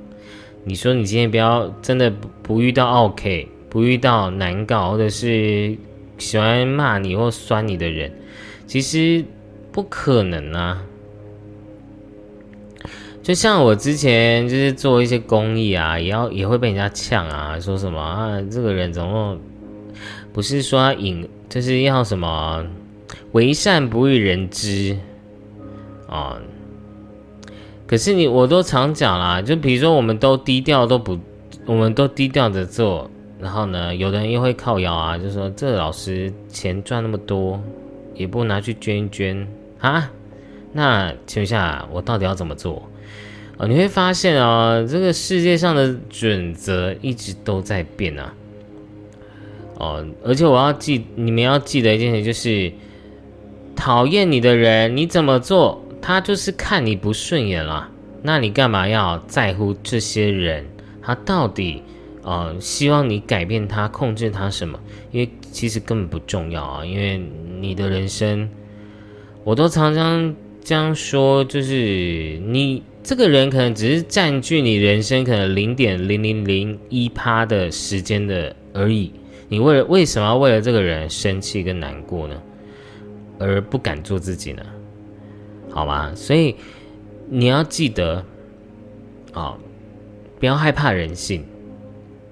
Speaker 1: 你说你今天不要真的不遇到 OK，不遇到难搞或者是喜欢骂你或酸你的人，其实不可能啊。就像我之前就是做一些公益啊，也要也会被人家呛啊，说什么啊，这个人怎么不是说引就是要什么为善不欲人知啊。可是你我都常讲啦，就比如说我们都低调都不，我们都低调的做，然后呢，有的人又会靠腰啊，就说这老师钱赚那么多，也不拿去捐一捐啊？那请问一下，我到底要怎么做？啊，你会发现啊，这个世界上的准则一直都在变啊。哦，而且我要记，你们要记得一件事，就是讨厌你的人，你怎么做？他就是看你不顺眼了，那你干嘛要在乎这些人？他到底呃希望你改变他、控制他什么？因为其实根本不重要啊。因为你的人生，我都常常这样说，就是你这个人可能只是占据你人生可能零点零零零一趴的时间的而已。你为了为什么要为了这个人生气跟难过呢？而不敢做自己呢？好吗？所以你要记得啊，不要害怕人性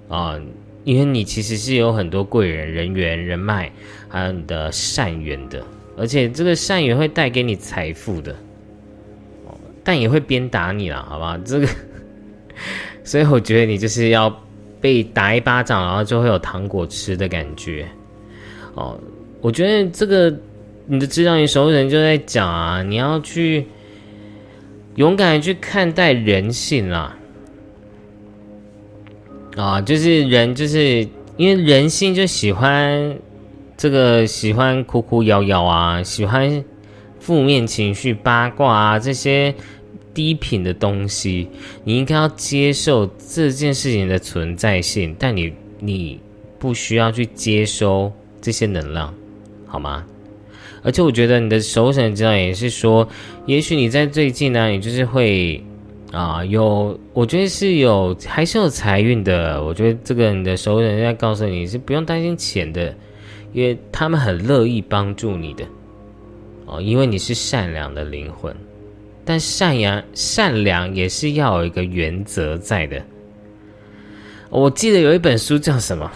Speaker 1: 啊，因为你其实是有很多贵人、人缘、人脉，还有你的善缘的，而且这个善缘会带给你财富的，但也会鞭打你了，好吧？这个，*laughs* 所以我觉得你就是要被打一巴掌，然后就会有糖果吃的感觉哦。我觉得这个。你的指导你熟人就在讲啊，你要去勇敢去看待人性啦，啊，就是人就是因为人性就喜欢这个喜欢哭哭摇摇啊，喜欢负面情绪、八卦啊这些低频的东西，你应该要接受这件事情的存在性，但你你不需要去接收这些能量，好吗？而且我觉得你的首选知道也是说，也许你在最近呢，你就是会啊有，我觉得是有还是有财运的。我觉得这个你的守神在告诉你是不用担心钱的，因为他们很乐意帮助你的哦，因为你是善良的灵魂。但善良善良也是要有一个原则在的。我记得有一本书叫什么？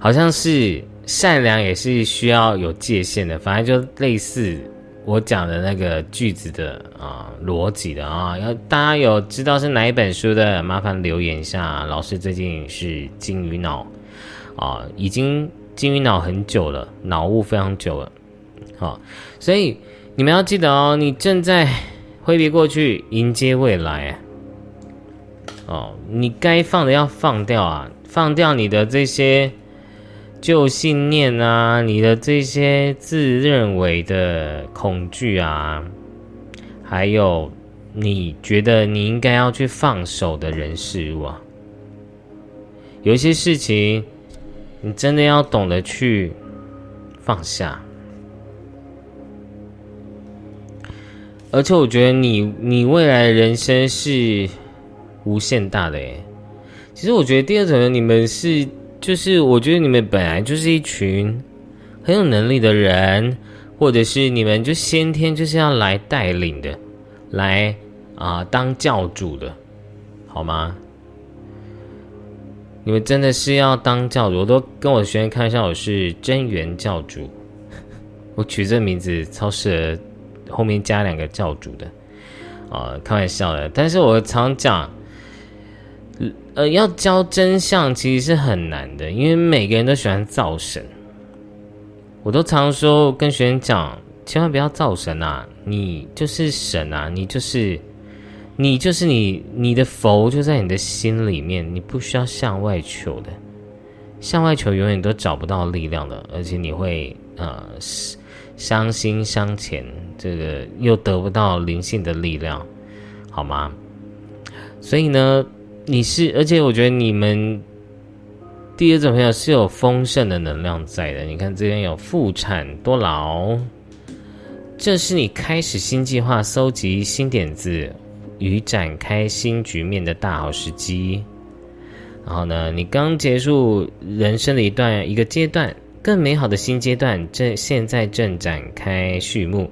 Speaker 1: 好像是善良也是需要有界限的，反正就类似我讲的那个句子的啊逻辑的啊。要大家有知道是哪一本书的，麻烦留言一下。老师最近是金鱼脑啊，已经金鱼脑很久了，脑雾非常久了。好，所以你们要记得哦，你正在挥别过去，迎接未来。哦，你该放的要放掉啊，放掉你的这些。旧信念啊，你的这些自认为的恐惧啊，还有你觉得你应该要去放手的人事物啊，有一些事情，你真的要懂得去放下。而且我觉得你你未来人生是无限大的诶。其实我觉得第二种人，你们是。就是我觉得你们本来就是一群很有能力的人，或者是你们就先天就是要来带领的，来啊当教主的，好吗？你们真的是要当教主，我都跟我学生开玩笑，我是真元教主，*laughs* 我取这名字超适合后面加两个教主的，啊，开玩笑的。但是我常讲。呃，要教真相其实是很难的，因为每个人都喜欢造神。我都常说跟学生讲，千万不要造神啊！你就是神啊，你就是你就是你，你的佛就在你的心里面，你不需要向外求的，向外求永远都找不到力量的，而且你会呃伤心伤钱，这个又得不到灵性的力量，好吗？所以呢。你是，而且我觉得你们第二种朋友是有丰盛的能量在的。你看这边有妇产多劳，这是你开始新计划、搜集新点子与展开新局面的大好时机。然后呢，你刚结束人生的一段一个阶段，更美好的新阶段正现在正展开序幕。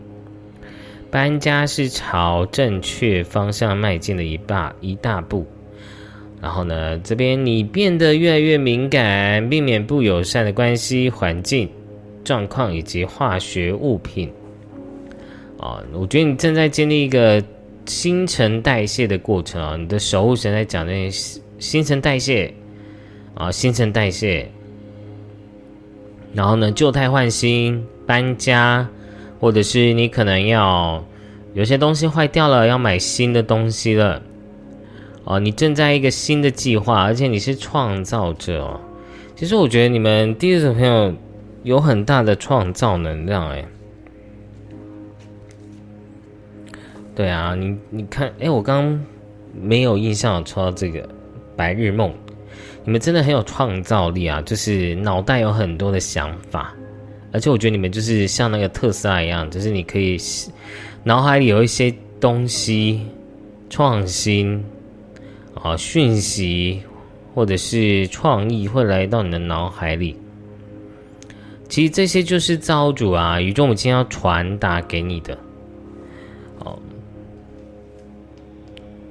Speaker 1: 搬家是朝正确方向迈进的一大一大步。然后呢，这边你变得越来越敏感，避免不友善的关系、环境状况以及化学物品。啊，我觉得你正在经历一个新陈代谢的过程啊，你的守护神在讲那些新陈代谢啊，新陈代谢。然后呢，旧态换新，搬家，或者是你可能要有些东西坏掉了，要买新的东西了。哦，你正在一个新的计划，而且你是创造者哦。其实我觉得你们第一组朋友有很大的创造能量哎。对啊，你你看，哎，我刚没有印象抽到这个白日梦。你们真的很有创造力啊，就是脑袋有很多的想法，而且我觉得你们就是像那个特斯拉一样，就是你可以脑海里有一些东西创新。啊，讯息或者是创意会来到你的脑海里。其实这些就是造物主啊，宇宙母亲要传达给你的。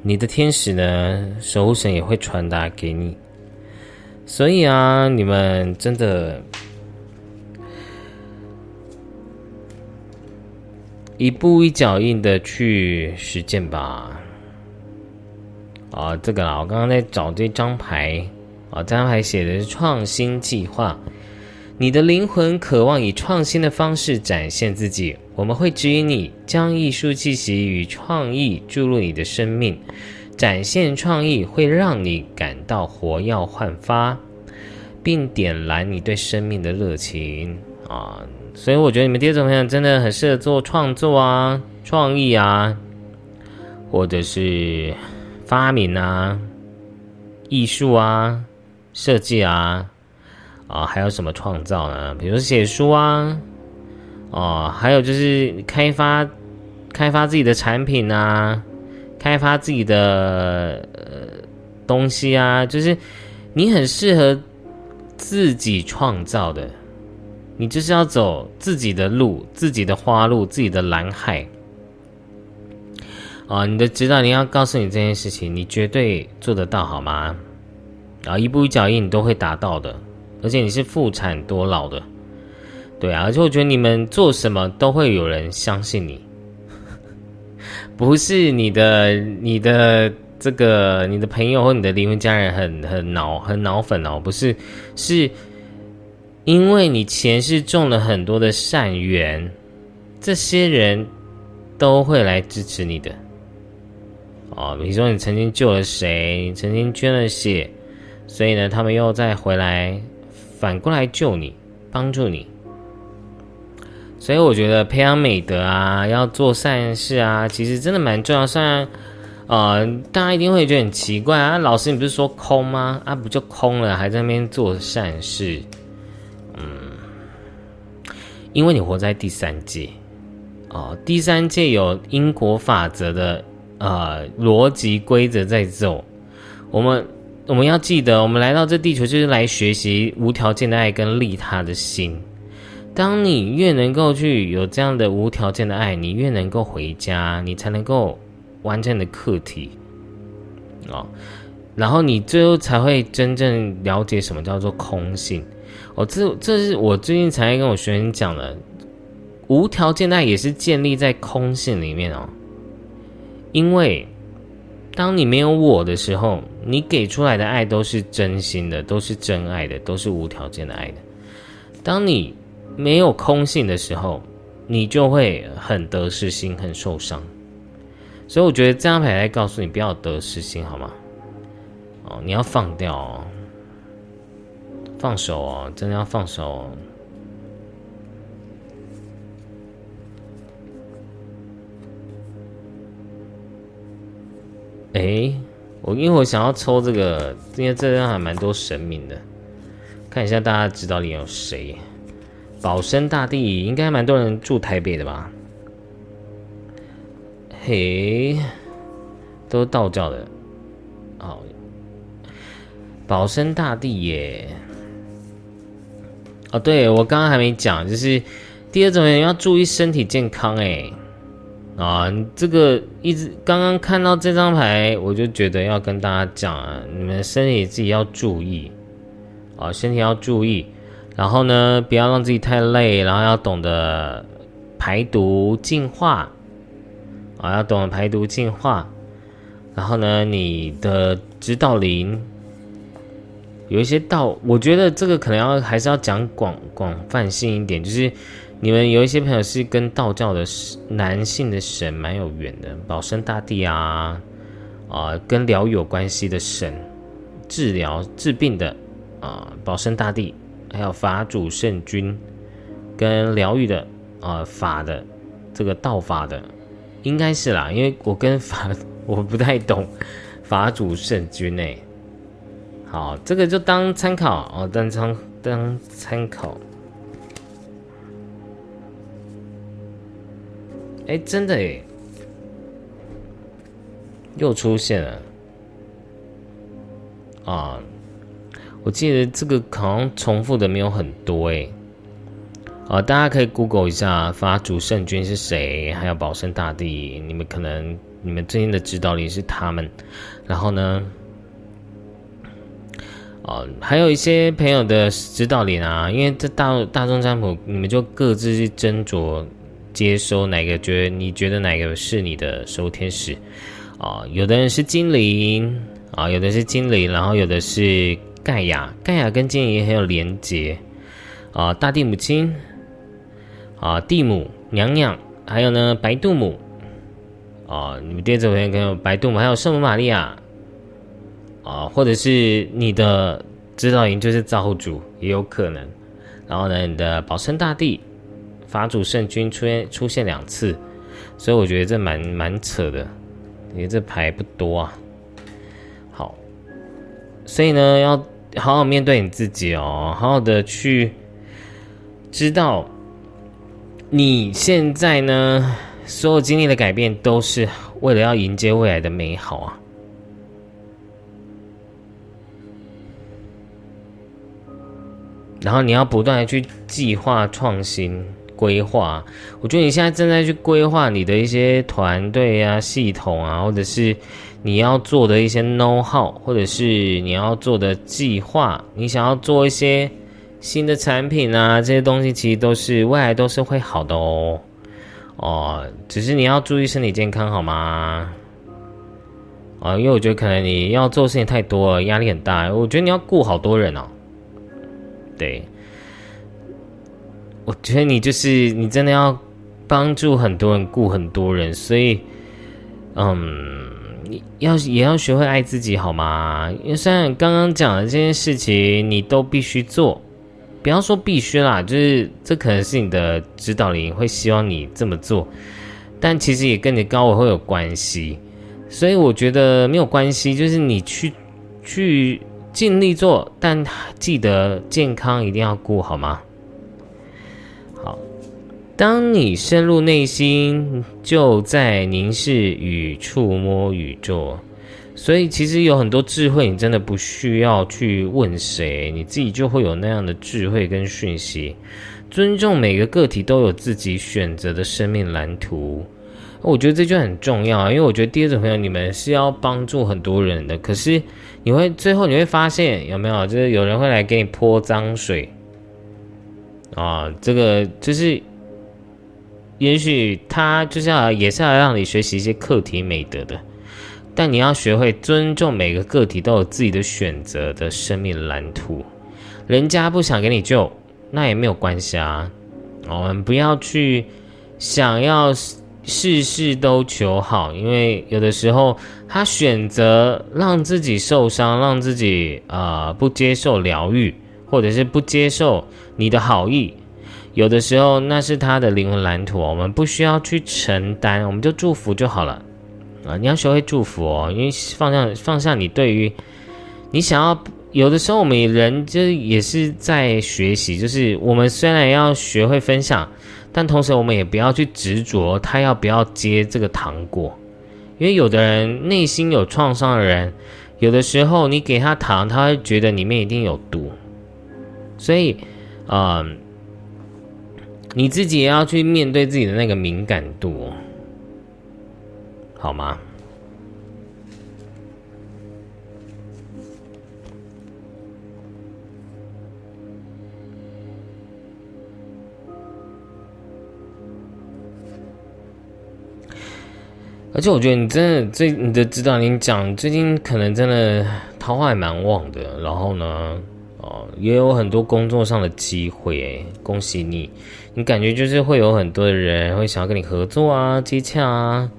Speaker 1: 你的天使呢，守护神也会传达给你。所以啊，你们真的，一步一脚印的去实践吧。啊，这个啦，我刚刚在找这张牌，啊，这张牌写的是创新计划。你的灵魂渴望以创新的方式展现自己，我们会指引你将艺术气息与创意注入你的生命，展现创意会让你感到活耀焕发，并点燃你对生命的热情啊！所以我觉得你们第二种朋友真的很适合做创作啊、创意啊，或者是。发明啊，艺术啊，设计啊，啊，还有什么创造呢？比如写书啊，哦，还有就是开发开发自己的产品啊，开发自己的呃东西啊，就是你很适合自己创造的，你就是要走自己的路，自己的花路，自己的蓝海。啊，你的指导灵要告诉你这件事情，你绝对做得到，好吗？啊，一步一脚印，你都会达到的。而且你是妇产多老的，对啊。而且我觉得你们做什么都会有人相信你，*laughs* 不是你的、你的这个、你的朋友或你的离婚家人很很脑很脑粉哦，不是，是因为你前世种了很多的善缘，这些人都会来支持你的。哦，比如说你曾经救了谁，你曾经捐了血，所以呢，他们又再回来，反过来救你，帮助你。所以我觉得培养美德啊，要做善事啊，其实真的蛮重要。虽然，呃，大家一定会觉得很奇怪啊，老师你不是说空吗？啊，不就空了，还在那边做善事？嗯，因为你活在第三界，哦，第三界有因果法则的。啊，逻辑规则在走。我们我们要记得，我们来到这地球就是来学习无条件的爱跟利他的心。当你越能够去有这样的无条件的爱，你越能够回家，你才能够完成你的课题。哦，然后你最后才会真正了解什么叫做空性。哦，这这是我最近才跟我学生讲的，无条件的爱也是建立在空性里面哦。因为，当你没有我的时候，你给出来的爱都是真心的，都是真爱的，都是无条件的爱的。当你没有空性的时候，你就会很得失心，很受伤。所以我觉得这张牌在告诉你，不要得失心，好吗？哦，你要放掉哦，放手哦，真的要放手。哦。哎，我因为我想要抽这个，因为这张还蛮多神明的，看一下大家知道里有谁？保生大帝应该蛮多人住台北的吧？嘿，都是道教的。哦，保生大帝耶！哦，对我刚刚还没讲，就是第二种人要注意身体健康哎。啊，这个一直刚刚看到这张牌，我就觉得要跟大家讲，你们身体自己要注意啊，身体要注意，然后呢，不要让自己太累，然后要懂得排毒净化啊，要懂得排毒净化，然后呢，你的指导灵有一些道，我觉得这个可能要还是要讲广广泛性一点，就是。你们有一些朋友是跟道教的男性的神蛮有缘的，保生大帝啊，啊，跟疗有关系的神，治疗治病的啊，保生大帝，还有法主圣君，跟疗愈的啊法的这个道法的，应该是啦，因为我跟法 *laughs* 我不太懂法主圣君哎，好，这个就当参考哦，当参当参考。哎，真的哎，又出现了啊！我记得这个好像重复的没有很多哎。啊，大家可以 Google 一下法主圣君是谁，还有保生大帝，你们可能你们最近的指导灵是他们。然后呢，啊，还有一些朋友的指导灵啊，因为这大大众占卜，你们就各自去斟酌。接收哪个？觉得你觉得哪个是你的守护天使啊？有的人是精灵啊，有的是精灵，然后有的是盖亚，盖亚跟精灵很有连结啊。大地母亲啊，地母娘娘，还有呢白度母啊。你们第二组朋友可能有白度母，还有圣母玛利亚啊，或者是你的指导营就是造物主也有可能。然后呢，你的保生大帝。法主圣君出现出现两次，所以我觉得这蛮蛮扯的，因为这牌不多啊。所以呢，要好好面对你自己哦，好好的去知道你现在呢，所有经历的改变都是为了要迎接未来的美好啊。然后你要不断的去计划、创新、规划。我觉得你现在正在去规划你的一些团队啊、系统啊，或者是你要做的一些 know how，或者是你要做的计划。你想要做一些新的产品啊，这些东西其实都是未来都是会好的哦。哦，只是你要注意身体健康，好吗？啊，因为我觉得可能你要做事情太多了，压力很大。我觉得你要顾好多人哦。对，我觉得你就是你真的要帮助很多人，顾很多人，所以，嗯，要也要学会爱自己，好吗？因为虽然刚刚讲的这件事情你都必须做，不要说必须啦，就是这可能是你的指导灵会希望你这么做，但其实也跟你高我会有关系，所以我觉得没有关系，就是你去去。尽力做，但记得健康一定要顾好吗？当你深入内心，就在凝视与触摸宇宙。所以，其实有很多智慧，你真的不需要去问谁，你自己就会有那样的智慧跟讯息。尊重每个个体都有自己选择的生命蓝图。我觉得这就很重要，因为我觉得第二种朋友，你们是要帮助很多人的，可是你会最后你会发现有没有，就是有人会来给你泼脏水啊，这个就是，也许他就是要也是要让你学习一些课题美德的，但你要学会尊重每个个体都有自己的选择的生命蓝图，人家不想给你救，那也没有关系啊，我们不要去想要。事事都求好，因为有的时候他选择让自己受伤，让自己啊不接受疗愈，或者是不接受你的好意，有的时候那是他的灵魂蓝图，我们不需要去承担，我们就祝福就好了啊！你要学会祝福哦，因为放下放下你对于你想要，有的时候我们人就也是在学习，就是我们虽然要学会分享。但同时，我们也不要去执着他要不要接这个糖果，因为有的人内心有创伤的人，有的时候你给他糖，他会觉得里面一定有毒，所以，嗯，你自己也要去面对自己的那个敏感度，好吗？而且我觉得你真的最你的指导你讲，最近可能真的桃花还蛮旺的。然后呢，也有很多工作上的机会，恭喜你！你感觉就是会有很多的人会想要跟你合作啊、接洽啊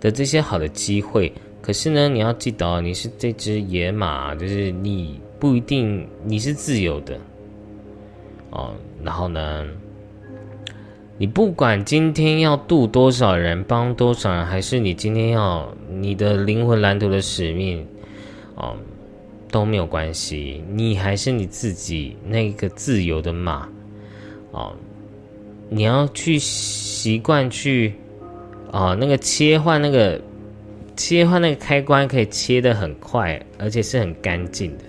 Speaker 1: 的这些好的机会。可是呢，你要记得，你是这只野马，就是你不一定你是自由的哦。然后呢？你不管今天要渡多少人，帮多少人，还是你今天要你的灵魂蓝图的使命，哦，都没有关系。你还是你自己那个自由的马，哦，你要去习惯去，哦，那个切换那个切换那个开关可以切的很快，而且是很干净的。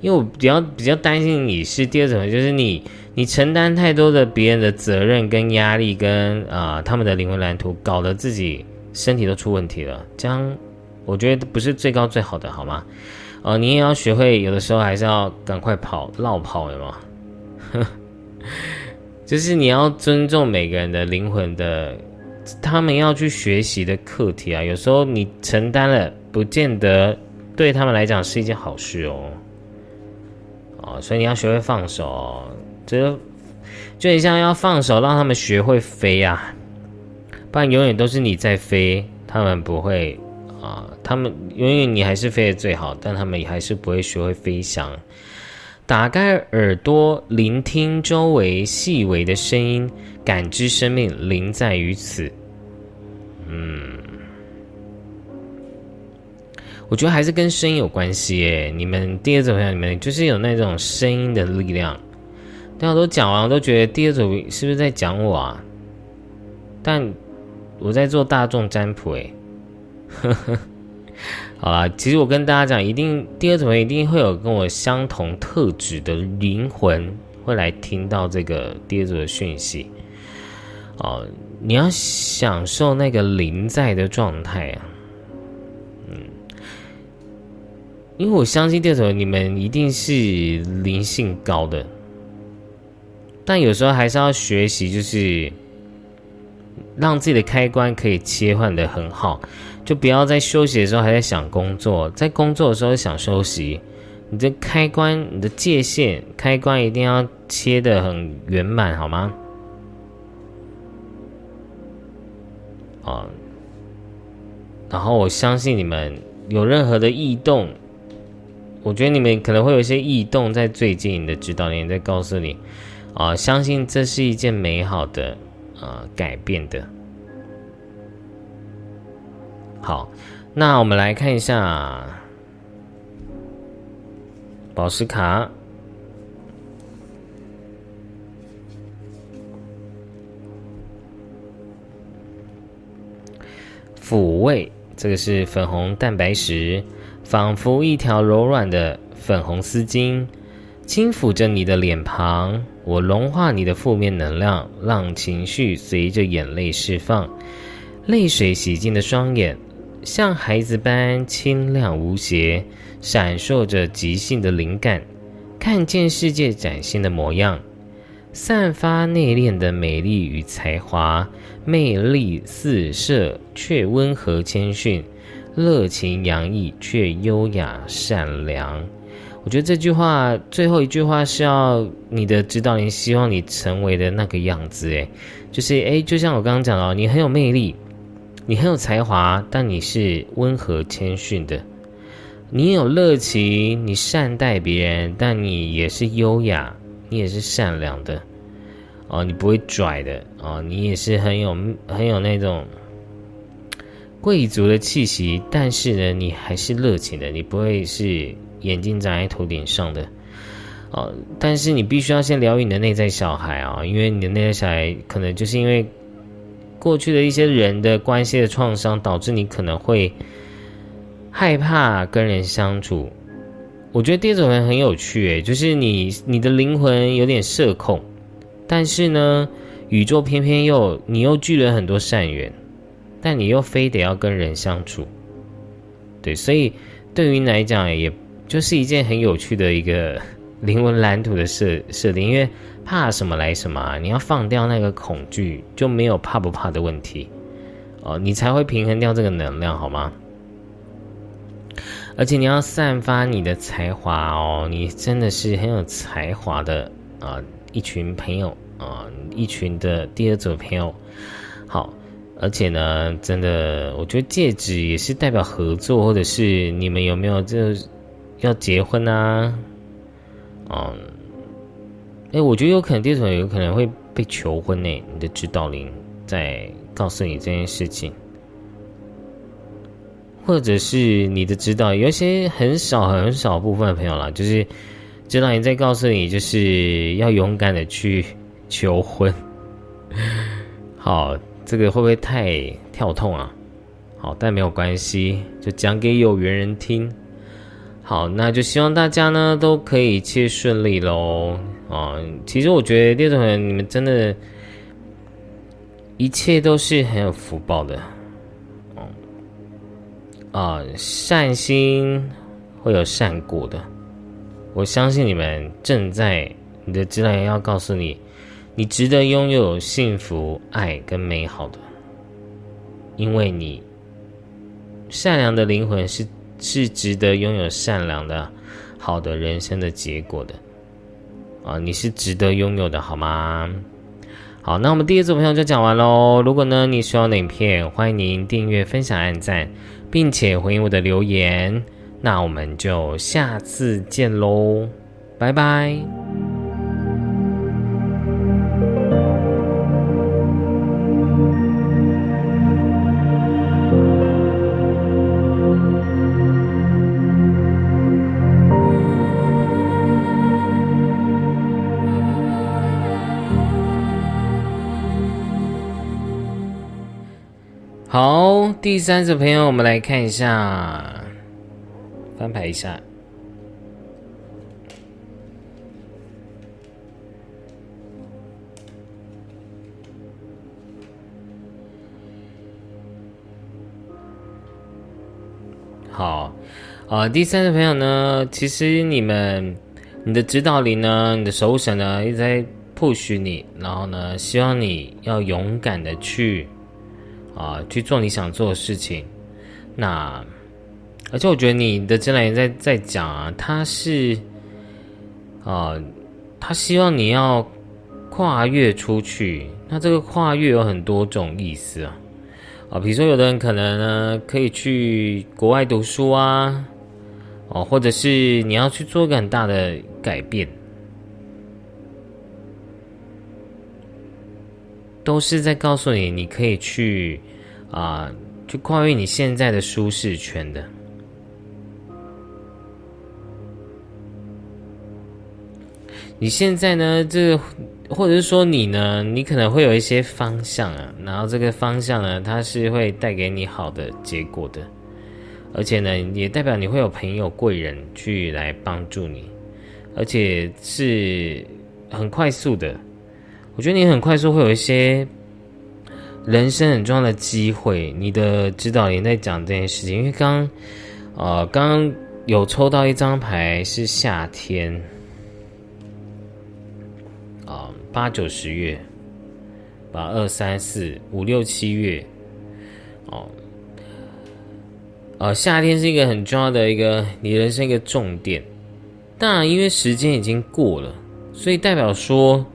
Speaker 1: 因为我比较比较担心你是第二种，就是你你承担太多的别人的责任跟压力，跟啊他们的灵魂蓝图，搞得自己身体都出问题了，这样我觉得不是最高最好的，好吗？呃，你也要学会，有的时候还是要赶快跑，绕跑，的嘛？*laughs* 就是你要尊重每个人的灵魂的，他们要去学习的课题啊，有时候你承担了，不见得对他们来讲是一件好事哦。哦，所以你要学会放手，就就像要放手，让他们学会飞啊，不然永远都是你在飞，他们不会啊，他们永远你还是飞的最好，但他们也还是不会学会飞翔。打开耳朵，聆听周围细微的声音，感知生命，灵在于此。嗯。我觉得还是跟声音有关系诶。你们第二组朋友，你们就是有那种声音的力量。大家都讲完，我都觉得第二组是不是在讲我啊？但我在做大众占卜诶。好啦，其实我跟大家讲，一定第二组一定会有跟我相同特质的灵魂会来听到这个第二组的讯息。哦，你要享受那个灵在的状态啊，嗯，因为我相信第二组你们一定是灵性高的，但有时候还是要学习，就是让自己的开关可以切换的很好。就不要在休息的时候还在想工作，在工作的时候想休息。你的开关，你的界限开关一定要切的很圆满，好吗？啊，然后我相信你们有任何的异动，我觉得你们可能会有一些异动，在最近你的指导员在告诉你，啊，相信这是一件美好的，呃，改变的。好，那我们来看一下宝石卡，抚慰，这个是粉红蛋白石，仿佛一条柔软的粉红丝巾，轻抚着你的脸庞。我融化你的负面能量，让情绪随着眼泪释放，泪水洗净的双眼。像孩子般清亮无邪，闪烁着即兴的灵感，看见世界崭新的模样，散发内敛的美丽与才华，魅力四射却温和谦逊，热情洋溢却优雅善良。我觉得这句话最后一句话是要你的指导灵希望你成为的那个样子，诶，就是诶，就像我刚刚讲到，你很有魅力。你很有才华，但你是温和谦逊的；你有热情，你善待别人，但你也是优雅，你也是善良的。哦，你不会拽的哦，你也是很有很有那种贵族的气息，但是呢，你还是热情的，你不会是眼睛长在头顶上的。哦，但是你必须要先疗愈你的内在小孩啊，因为你的内在小孩可能就是因为。过去的一些人的关系的创伤，导致你可能会害怕跟人相处。我觉得第二种人很有趣，诶，就是你你的灵魂有点社恐，但是呢，宇宙偏偏又你又聚了很多善缘，但你又非得要跟人相处。对，所以对于你来讲，也就是一件很有趣的一个灵魂蓝图的设设定，因为。怕什么来什么，你要放掉那个恐惧，就没有怕不怕的问题哦，你才会平衡掉这个能量，好吗？而且你要散发你的才华哦，你真的是很有才华的啊！一群朋友啊，一群的第二组朋友，好，而且呢，真的，我觉得戒指也是代表合作，或者是你们有没有这要结婚啊？嗯。哎，我觉得有可能第二种有可能会被求婚呢。你的指导灵在告诉你这件事情，或者是你的指导有一些很少很少部分的朋友啦，就是指导灵在告诉你，就是要勇敢的去求婚。*laughs* 好，这个会不会太跳痛啊？好，但没有关系，就讲给有缘人听。好，那就希望大家呢都可以一切顺利喽。啊，其实我觉得第二种人，你们真的，一切都是很有福报的，哦，啊，善心会有善果的，我相信你们正在你的指导员要告诉你，你值得拥有幸福、爱跟美好的，因为你善良的灵魂是是值得拥有善良的、好的人生的结果的。啊，你是值得拥有的，好吗？好，那我们第一组朋友就讲完喽。如果呢你需要影片，欢迎您订阅、分享、按赞，并且回应我的留言。那我们就下次见喽，拜拜。第三组朋友，我们来看一下，翻牌一下。好，啊，第三组朋友呢，其实你们，你的指导灵呢，你的守护神呢，一直在 push 你，然后呢，希望你要勇敢的去，啊，去做你想做的事情。那，而且我觉得你的指导灵在在讲啊，他是，啊，他希望你要跨越出去。那这个跨越有很多种意思啊。啊，比如说有的人可能呢，可以去国外读书啊，哦，或者是你要去做一个很大的改变，都是在告诉你，你可以去啊，去跨越你现在的舒适圈的。你现在呢，这。或者是说你呢，你可能会有一些方向啊，然后这个方向呢，它是会带给你好的结果的，而且呢，也代表你会有朋友贵人去来帮助你，而且是很快速的。我觉得你很快速会有一些人生很重要的机会。你的指导员在讲这件事情，因为刚呃刚有抽到一张牌是夏天。啊八九十月，把二三四五六七月，哦，呃，夏天是一个很重要的一个你人生一个重点。当然，因为时间已经过了，所以代表说，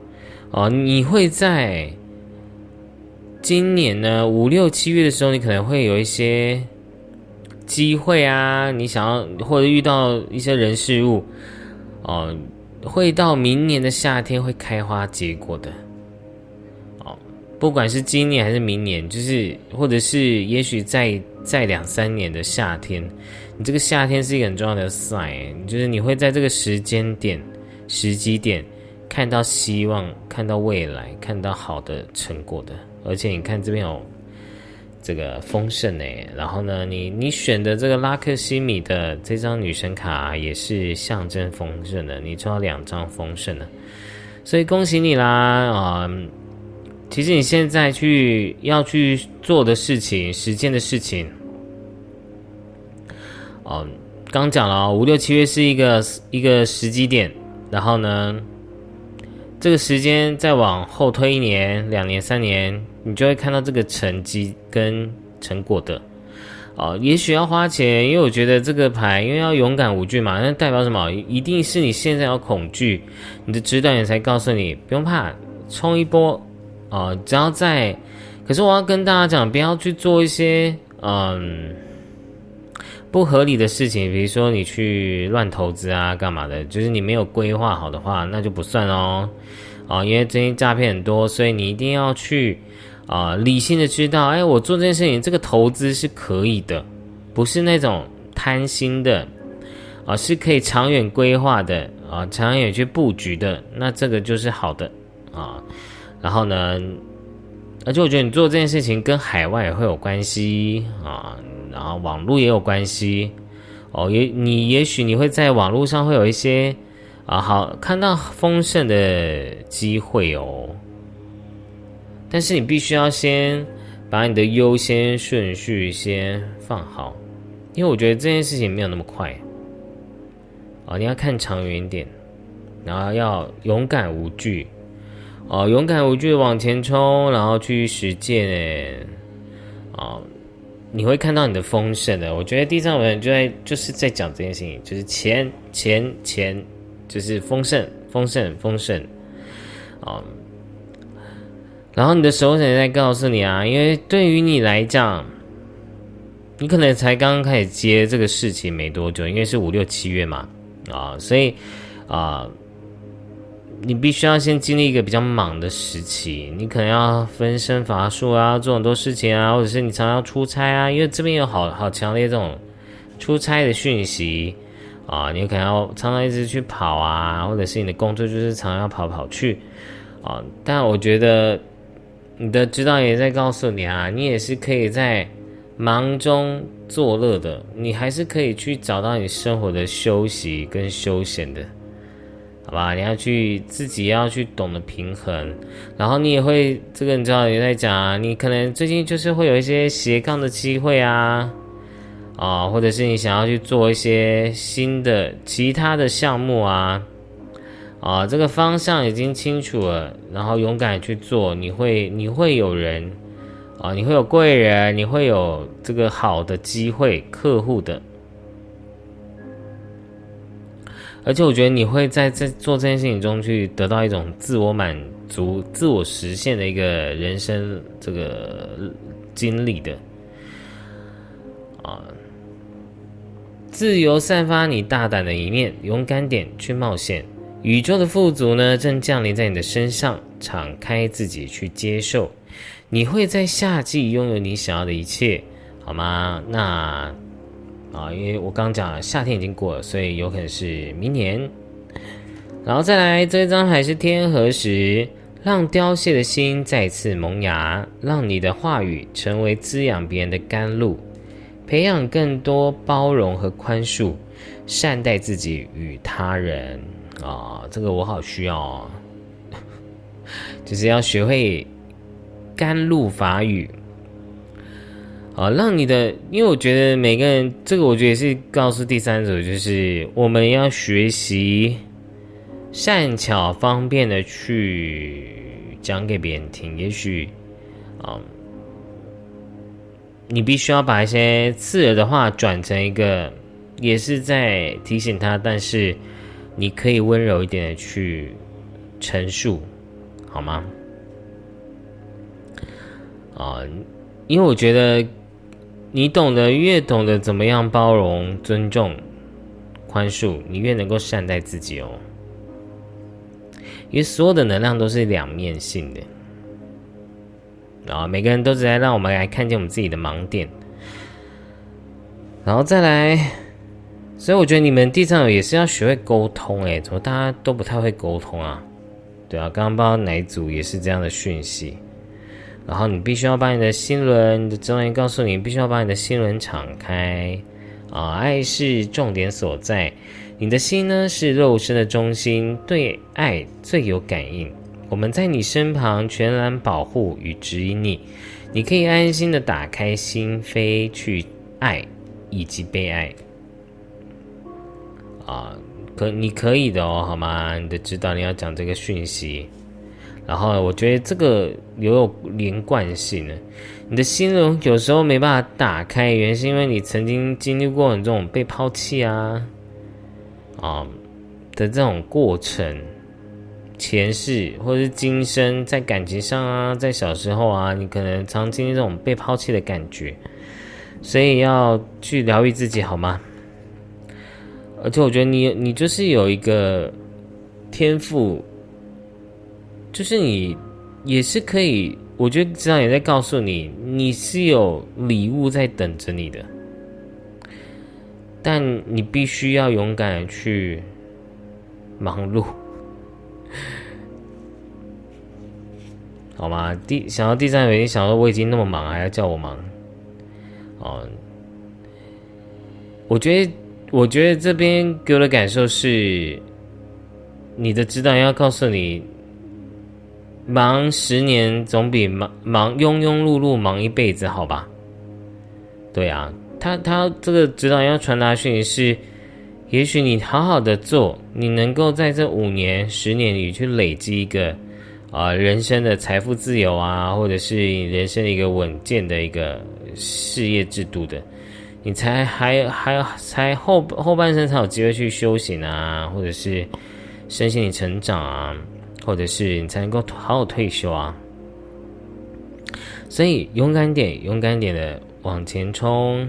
Speaker 1: 哦，你会在今年呢五六七月的时候，你可能会有一些机会啊，你想要或者遇到一些人事物，哦。会到明年的夏天会开花结果的，哦，不管是今年还是明年，就是或者是也许在在两三年的夏天，你这个夏天是一个很重要的 sign，就是你会在这个时间点、时机点看到希望、看到未来、看到好的成果的，而且你看这边有。这个丰盛诶，然后呢，你你选的这个拉克西米的这张女神卡也是象征丰盛的，你抽到两张丰盛的，所以恭喜你啦啊！其实你现在去要去做的事情、实践的事情，哦，刚讲了五六七月是一个一个时机点，然后呢，这个时间再往后推一年、两年、三年。你就会看到这个成绩跟成果的，哦，也许要花钱，因为我觉得这个牌，因为要勇敢无惧嘛，那代表什么？一定是你现在要恐惧，你的指导员才告诉你不用怕，冲一波，哦，只要在。可是我要跟大家讲，不要去做一些嗯不合理的事情，比如说你去乱投资啊，干嘛的？就是你没有规划好的话，那就不算哦，啊，因为最近诈骗很多，所以你一定要去。啊，理性的知道，哎，我做这件事情，这个投资是可以的，不是那种贪心的，啊，是可以长远规划的，啊，长远去布局的，那这个就是好的，啊，然后呢，而且我觉得你做这件事情跟海外也会有关系，啊，然后网络也有关系，哦，也你也许你会在网络上会有一些，啊，好看到丰盛的机会哦。但是你必须要先把你的优先顺序先放好，因为我觉得这件事情没有那么快啊，你要看长远一点，然后要勇敢无惧哦，勇敢无惧的往前冲，然后去实践诶，啊，你会看到你的丰盛的。我觉得地藏文就在就是在讲这件事情，就是钱钱钱，就是丰盛丰盛丰盛啊。然后你的守神在告诉你啊，因为对于你来讲，你可能才刚刚开始接这个事情没多久，因为是五六七月嘛，啊，所以啊，你必须要先经历一个比较忙的时期，你可能要分身乏术啊，做很多事情啊，或者是你常常出差啊，因为这边有好好强烈这种出差的讯息啊，你可能要常常一直去跑啊，或者是你的工作就是常常要跑跑去啊，但我觉得。你的指导也在告诉你啊，你也是可以在忙中作乐的，你还是可以去找到你生活的休息跟休闲的，好吧？你要去自己要去懂得平衡，然后你也会这个你知道也在讲啊，你可能最近就是会有一些斜杠的机会啊，啊，或者是你想要去做一些新的其他的项目啊。啊，这个方向已经清楚了，然后勇敢去做，你会你会有人啊，你会有贵人，你会有这个好的机会客户的，而且我觉得你会在在做这件事情中去得到一种自我满足、自我实现的一个人生这个经历的啊，自由散发你大胆的一面，勇敢点去冒险。宇宙的富足呢，正降临在你的身上，敞开自己去接受。你会在夏季拥有你想要的一切，好吗？那啊，因为我刚讲了夏天已经过了，所以有可能是明年。然后再来这一张还是天河石，让凋谢的心再次萌芽，让你的话语成为滋养别人的甘露，培养更多包容和宽恕，善待自己与他人。啊，这个我好需要哦，*laughs* 就是要学会甘露法语啊，让你的，因为我觉得每个人，这个我觉得是告诉第三者，就是我们要学习善巧方便的去讲给别人听。也许啊，你必须要把一些刺耳的话转成一个，也是在提醒他，但是。你可以温柔一点的去陈述，好吗？啊，因为我觉得你懂得越懂得怎么样包容、尊重、宽恕，你越能够善待自己哦。因为所有的能量都是两面性的，啊，每个人都是在让我们来看见我们自己的盲点，然后再来。所以我觉得你们地上也是要学会沟通，哎，怎么大家都不太会沟通啊？对啊，刚刚不知道哪一组也是这样的讯息。然后你必须要把你的心轮，你的真言告诉你，必须要把你的心轮敞开啊！爱是重点所在，你的心呢是肉身的中心，对爱最有感应。我们在你身旁，全然保护与指引你，你可以安心的打开心扉去爱以及被爱。啊，可你可以的哦，好吗？你的指导你要讲这个讯息，然后我觉得这个有连贯性的。你的心轮有时候没办法打开，原因是因为你曾经经历过你这种被抛弃啊啊的这种过程，前世或者是今生在感情上啊，在小时候啊，你可能常经历这种被抛弃的感觉，所以要去疗愈自己，好吗？而且我觉得你你就是有一个天赋，就是你也是可以，我觉得这样也在告诉你，你是有礼物在等着你的，但你必须要勇敢去忙碌，好吗？第想到第三位，你想说我已经那么忙，还要叫我忙？哦，我觉得。我觉得这边给我的感受是，你的指导要告诉你，忙十年总比忙忙庸庸碌碌忙一辈子好吧？对啊，他他这个指导要传达讯息是，也许你好好的做，你能够在这五年、十年里去累积一个啊人生的财富自由啊，或者是人生的一个稳健的一个事业制度的。你才还还才后后半生才有机会去修行啊，或者是身心你成长啊，或者是你才能够好好退休啊。所以勇敢点，勇敢点的往前冲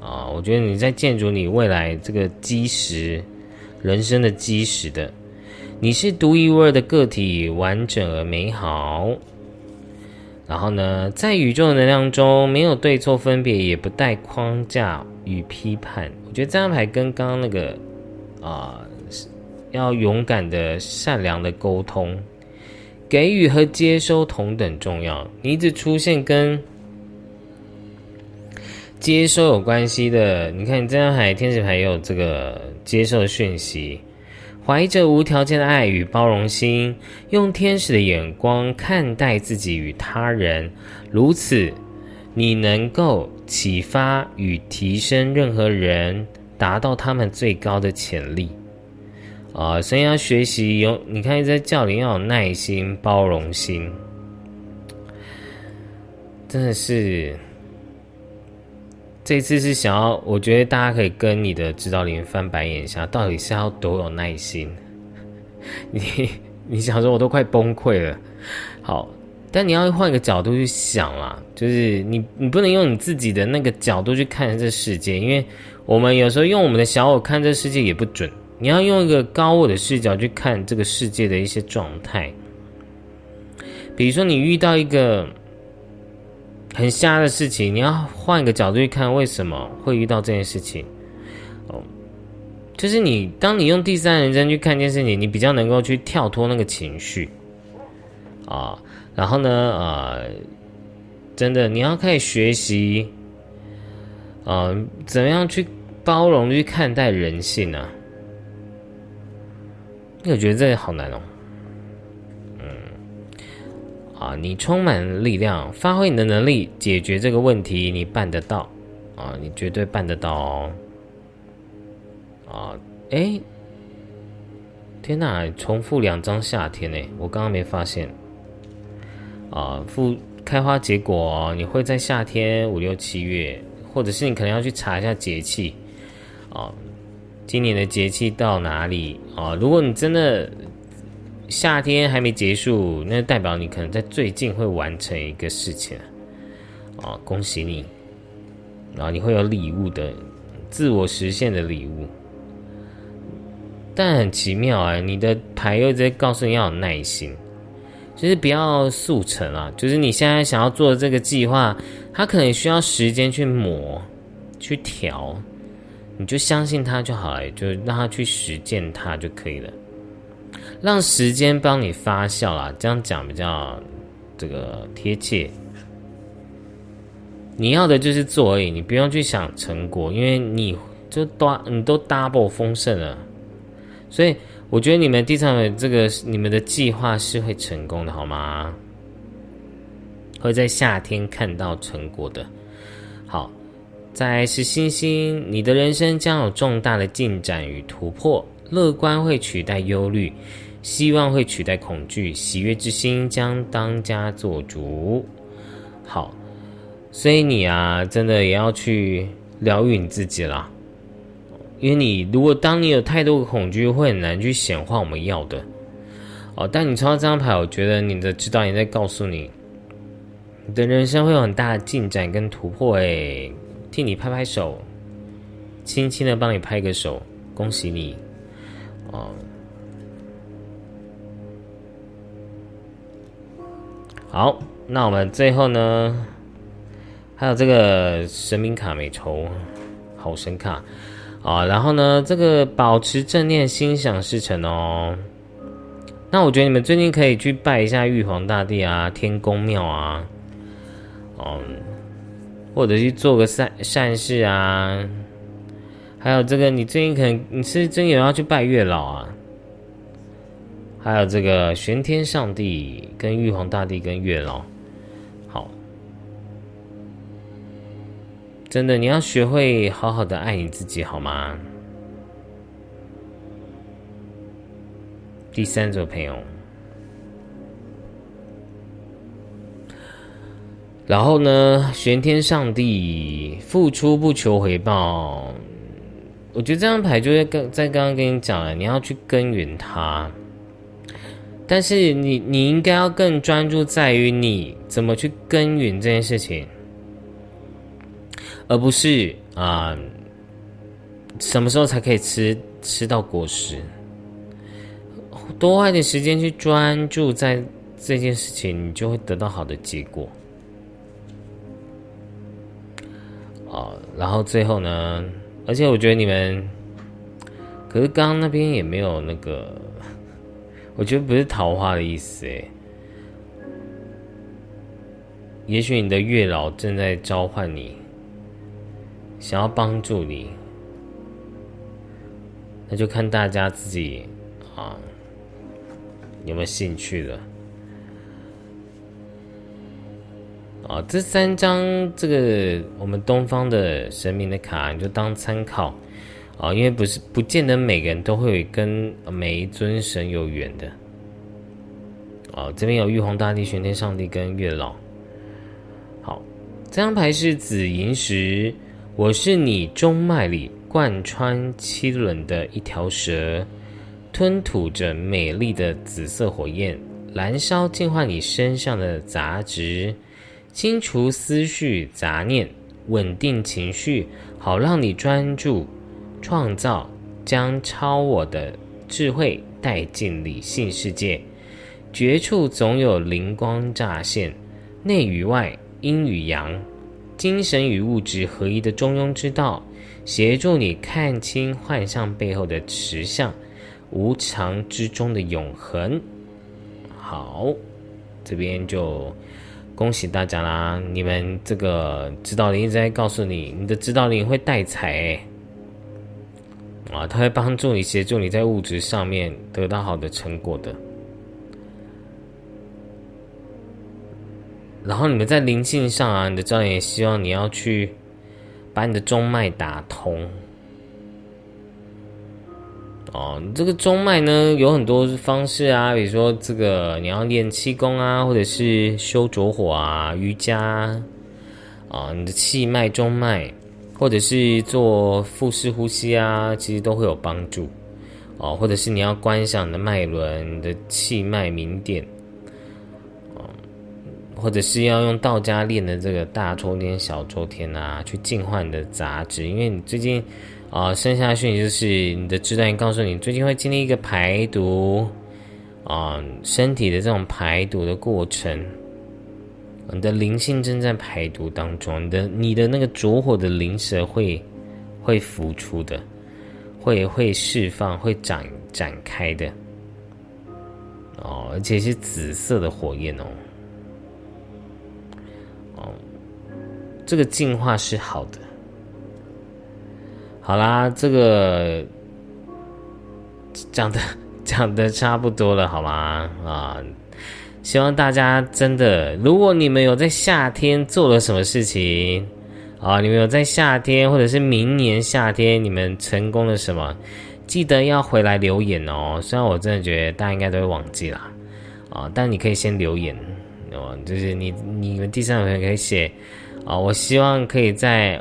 Speaker 1: 啊！我觉得你在建筑你未来这个基石，人生的基石的，你是独一无二的个体，完整而美好。然后呢，在宇宙的能量中，没有对错分别，也不带框架与批判。我觉得这张牌跟刚刚那个啊，要勇敢的、善良的沟通，给予和接收同等重要。你一直出现跟接收有关系的，你看这张牌天使牌也有这个接受讯息，怀着无条件的爱与包容心，用天使的眼光看待自己与他人，如此，你能够启发与提升任何人，达到他们最高的潜力。啊，所以要学习有，你看在教里要有耐心、包容心，真的是。这次是想要，我觉得大家可以跟你的指导灵翻白眼一下，到底是要多有耐心？*laughs* 你你想说，我都快崩溃了。好，但你要换个角度去想啦，就是你你不能用你自己的那个角度去看这世界，因为我们有时候用我们的小我看这世界也不准。你要用一个高我的视角去看这个世界的一些状态，比如说你遇到一个。很瞎的事情，你要换一个角度去看，为什么会遇到这件事情？哦，就是你当你用第三人称去看这件事情，你比较能够去跳脱那个情绪啊。然后呢，呃，真的你要开始学习，呃，怎么样去包容去看待人性呢？我觉得这个好难哦。啊，你充满力量，发挥你的能力解决这个问题，你办得到啊，你绝对办得到哦。啊，哎，天哪，重复两张夏天呢？我刚刚没发现。啊，复开花结果，你会在夏天五六七月，或者是你可能要去查一下节气。啊，今年的节气到哪里啊？如果你真的。夏天还没结束，那代表你可能在最近会完成一个事情啊！恭喜你，然后你会有礼物的，自我实现的礼物。但很奇妙啊，你的牌又在告诉你要有耐心，就是不要速成啊。就是你现在想要做的这个计划，它可能需要时间去磨、去调，你就相信它就好了，就让它去实践它就可以了。让时间帮你发酵啦，这样讲比较这个贴切。你要的就是做而已，你不用去想成果，因为你就多你都 double 丰盛了。所以我觉得你们第三位这个你们的计划是会成功的，好吗？会在夏天看到成果的。好，再是星星，你的人生将有重大的进展与突破，乐观会取代忧虑。希望会取代恐惧，喜悦之心将当家做主。好，所以你啊，真的也要去疗愈你自己啦。因为你如果当你有太多的恐惧，会很难去显化我们要的。哦，但你抽到这张牌，我觉得你的指导也在告诉你，你的人生会有很大的进展跟突破。哎，替你拍拍手，轻轻的帮你拍个手，恭喜你。哦。好，那我们最后呢，还有这个神明卡没抽，好神卡啊！然后呢，这个保持正念，心想事成哦。那我觉得你们最近可以去拜一下玉皇大帝啊、天宫庙啊，嗯，或者去做个善善事啊。还有这个，你最近可能你是真有要去拜月老啊？还有这个玄天上帝、跟玉皇大帝、跟月老，好，真的你要学会好好的爱你自己，好吗？第三组朋友，然后呢，玄天上帝付出不求回报，我觉得这张牌就是跟在刚刚跟你讲了，你要去根源它。但是你你应该要更专注在于你怎么去耕耘这件事情，而不是啊什么时候才可以吃吃到果实。多花点时间去专注在这件事情，你就会得到好的结果。哦，然后最后呢，而且我觉得你们，可是刚刚那边也没有那个。我觉得不是桃花的意思诶，也许你的月老正在召唤你，想要帮助你，那就看大家自己啊有没有兴趣了。啊，这三张这个我们东方的神明的卡，你就当参考啊，因为不是不见得每个人都会跟每一尊神有缘的。啊，这边有玉皇大帝、玄天上帝跟月老。好，这张牌是紫银石，我是你中脉里贯穿七轮的一条蛇，吞吐着美丽的紫色火焰，燃烧净化你身上的杂质。清除思绪杂念，稳定情绪，好让你专注创造，将超我的智慧带进理性世界。绝处总有灵光乍现，内与外，阴与阳，精神与物质合一的中庸之道，协助你看清幻象背后的实相，无常之中的永恒。好，这边就。恭喜大家啦！你们这个指导灵一直在告诉你，你的指导灵会带财啊，他会帮助你、协助你在物质上面得到好的成果的。然后你们在灵性上啊，你的教练也希望你要去把你的中脉打通。哦，这个中脉呢有很多方式啊，比如说这个你要练气功啊，或者是修着火啊、瑜伽啊，你的气脉中脉，或者是做腹式呼吸啊，其实都会有帮助哦。或者是你要观想你的脉轮、你的气脉明点，哦，或者是要用道家练的这个大周天、小周天啊，去净化你的杂质，因为你最近。啊，生下的讯息就是你的指导员告诉你，最近会经历一个排毒啊，身体的这种排毒的过程，你的灵性正在排毒当中，你的你的那个着火的灵蛇会会浮出的，会会释放，会展展开的，哦，而且是紫色的火焰哦，哦，这个进化是好的。好啦，这个讲的讲的差不多了，好吗？啊，希望大家真的，如果你们有在夏天做了什么事情啊，你们有在夏天或者是明年夏天你们成功了什么，记得要回来留言哦。虽然我真的觉得大家应该都会忘记啦，啊，但你可以先留言哦，就是你你们第三回可以写啊，我希望可以在。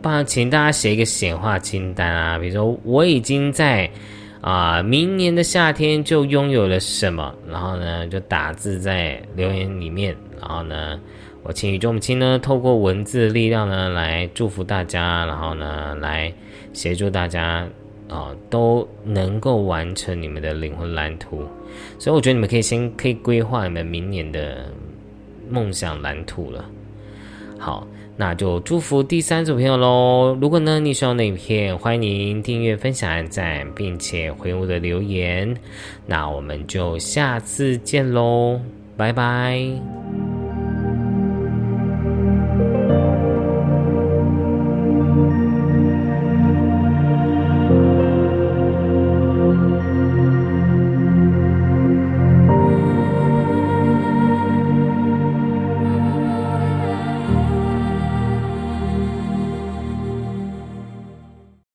Speaker 1: 帮请大家写一个显化清单啊，比如说我已经在啊明年的夏天就拥有了什么，然后呢就打字在留言里面，然后呢我请宇宙母亲呢透过文字的力量呢来祝福大家，然后呢来协助大家啊都能够完成你们的灵魂蓝图，所以我觉得你们可以先可以规划你们明年的梦想蓝图了，好。那就祝福第三组朋友喽！如果呢你需要那影片，欢迎您订阅、分享、按赞，并且回我的留言。那我们就下次见喽，拜拜。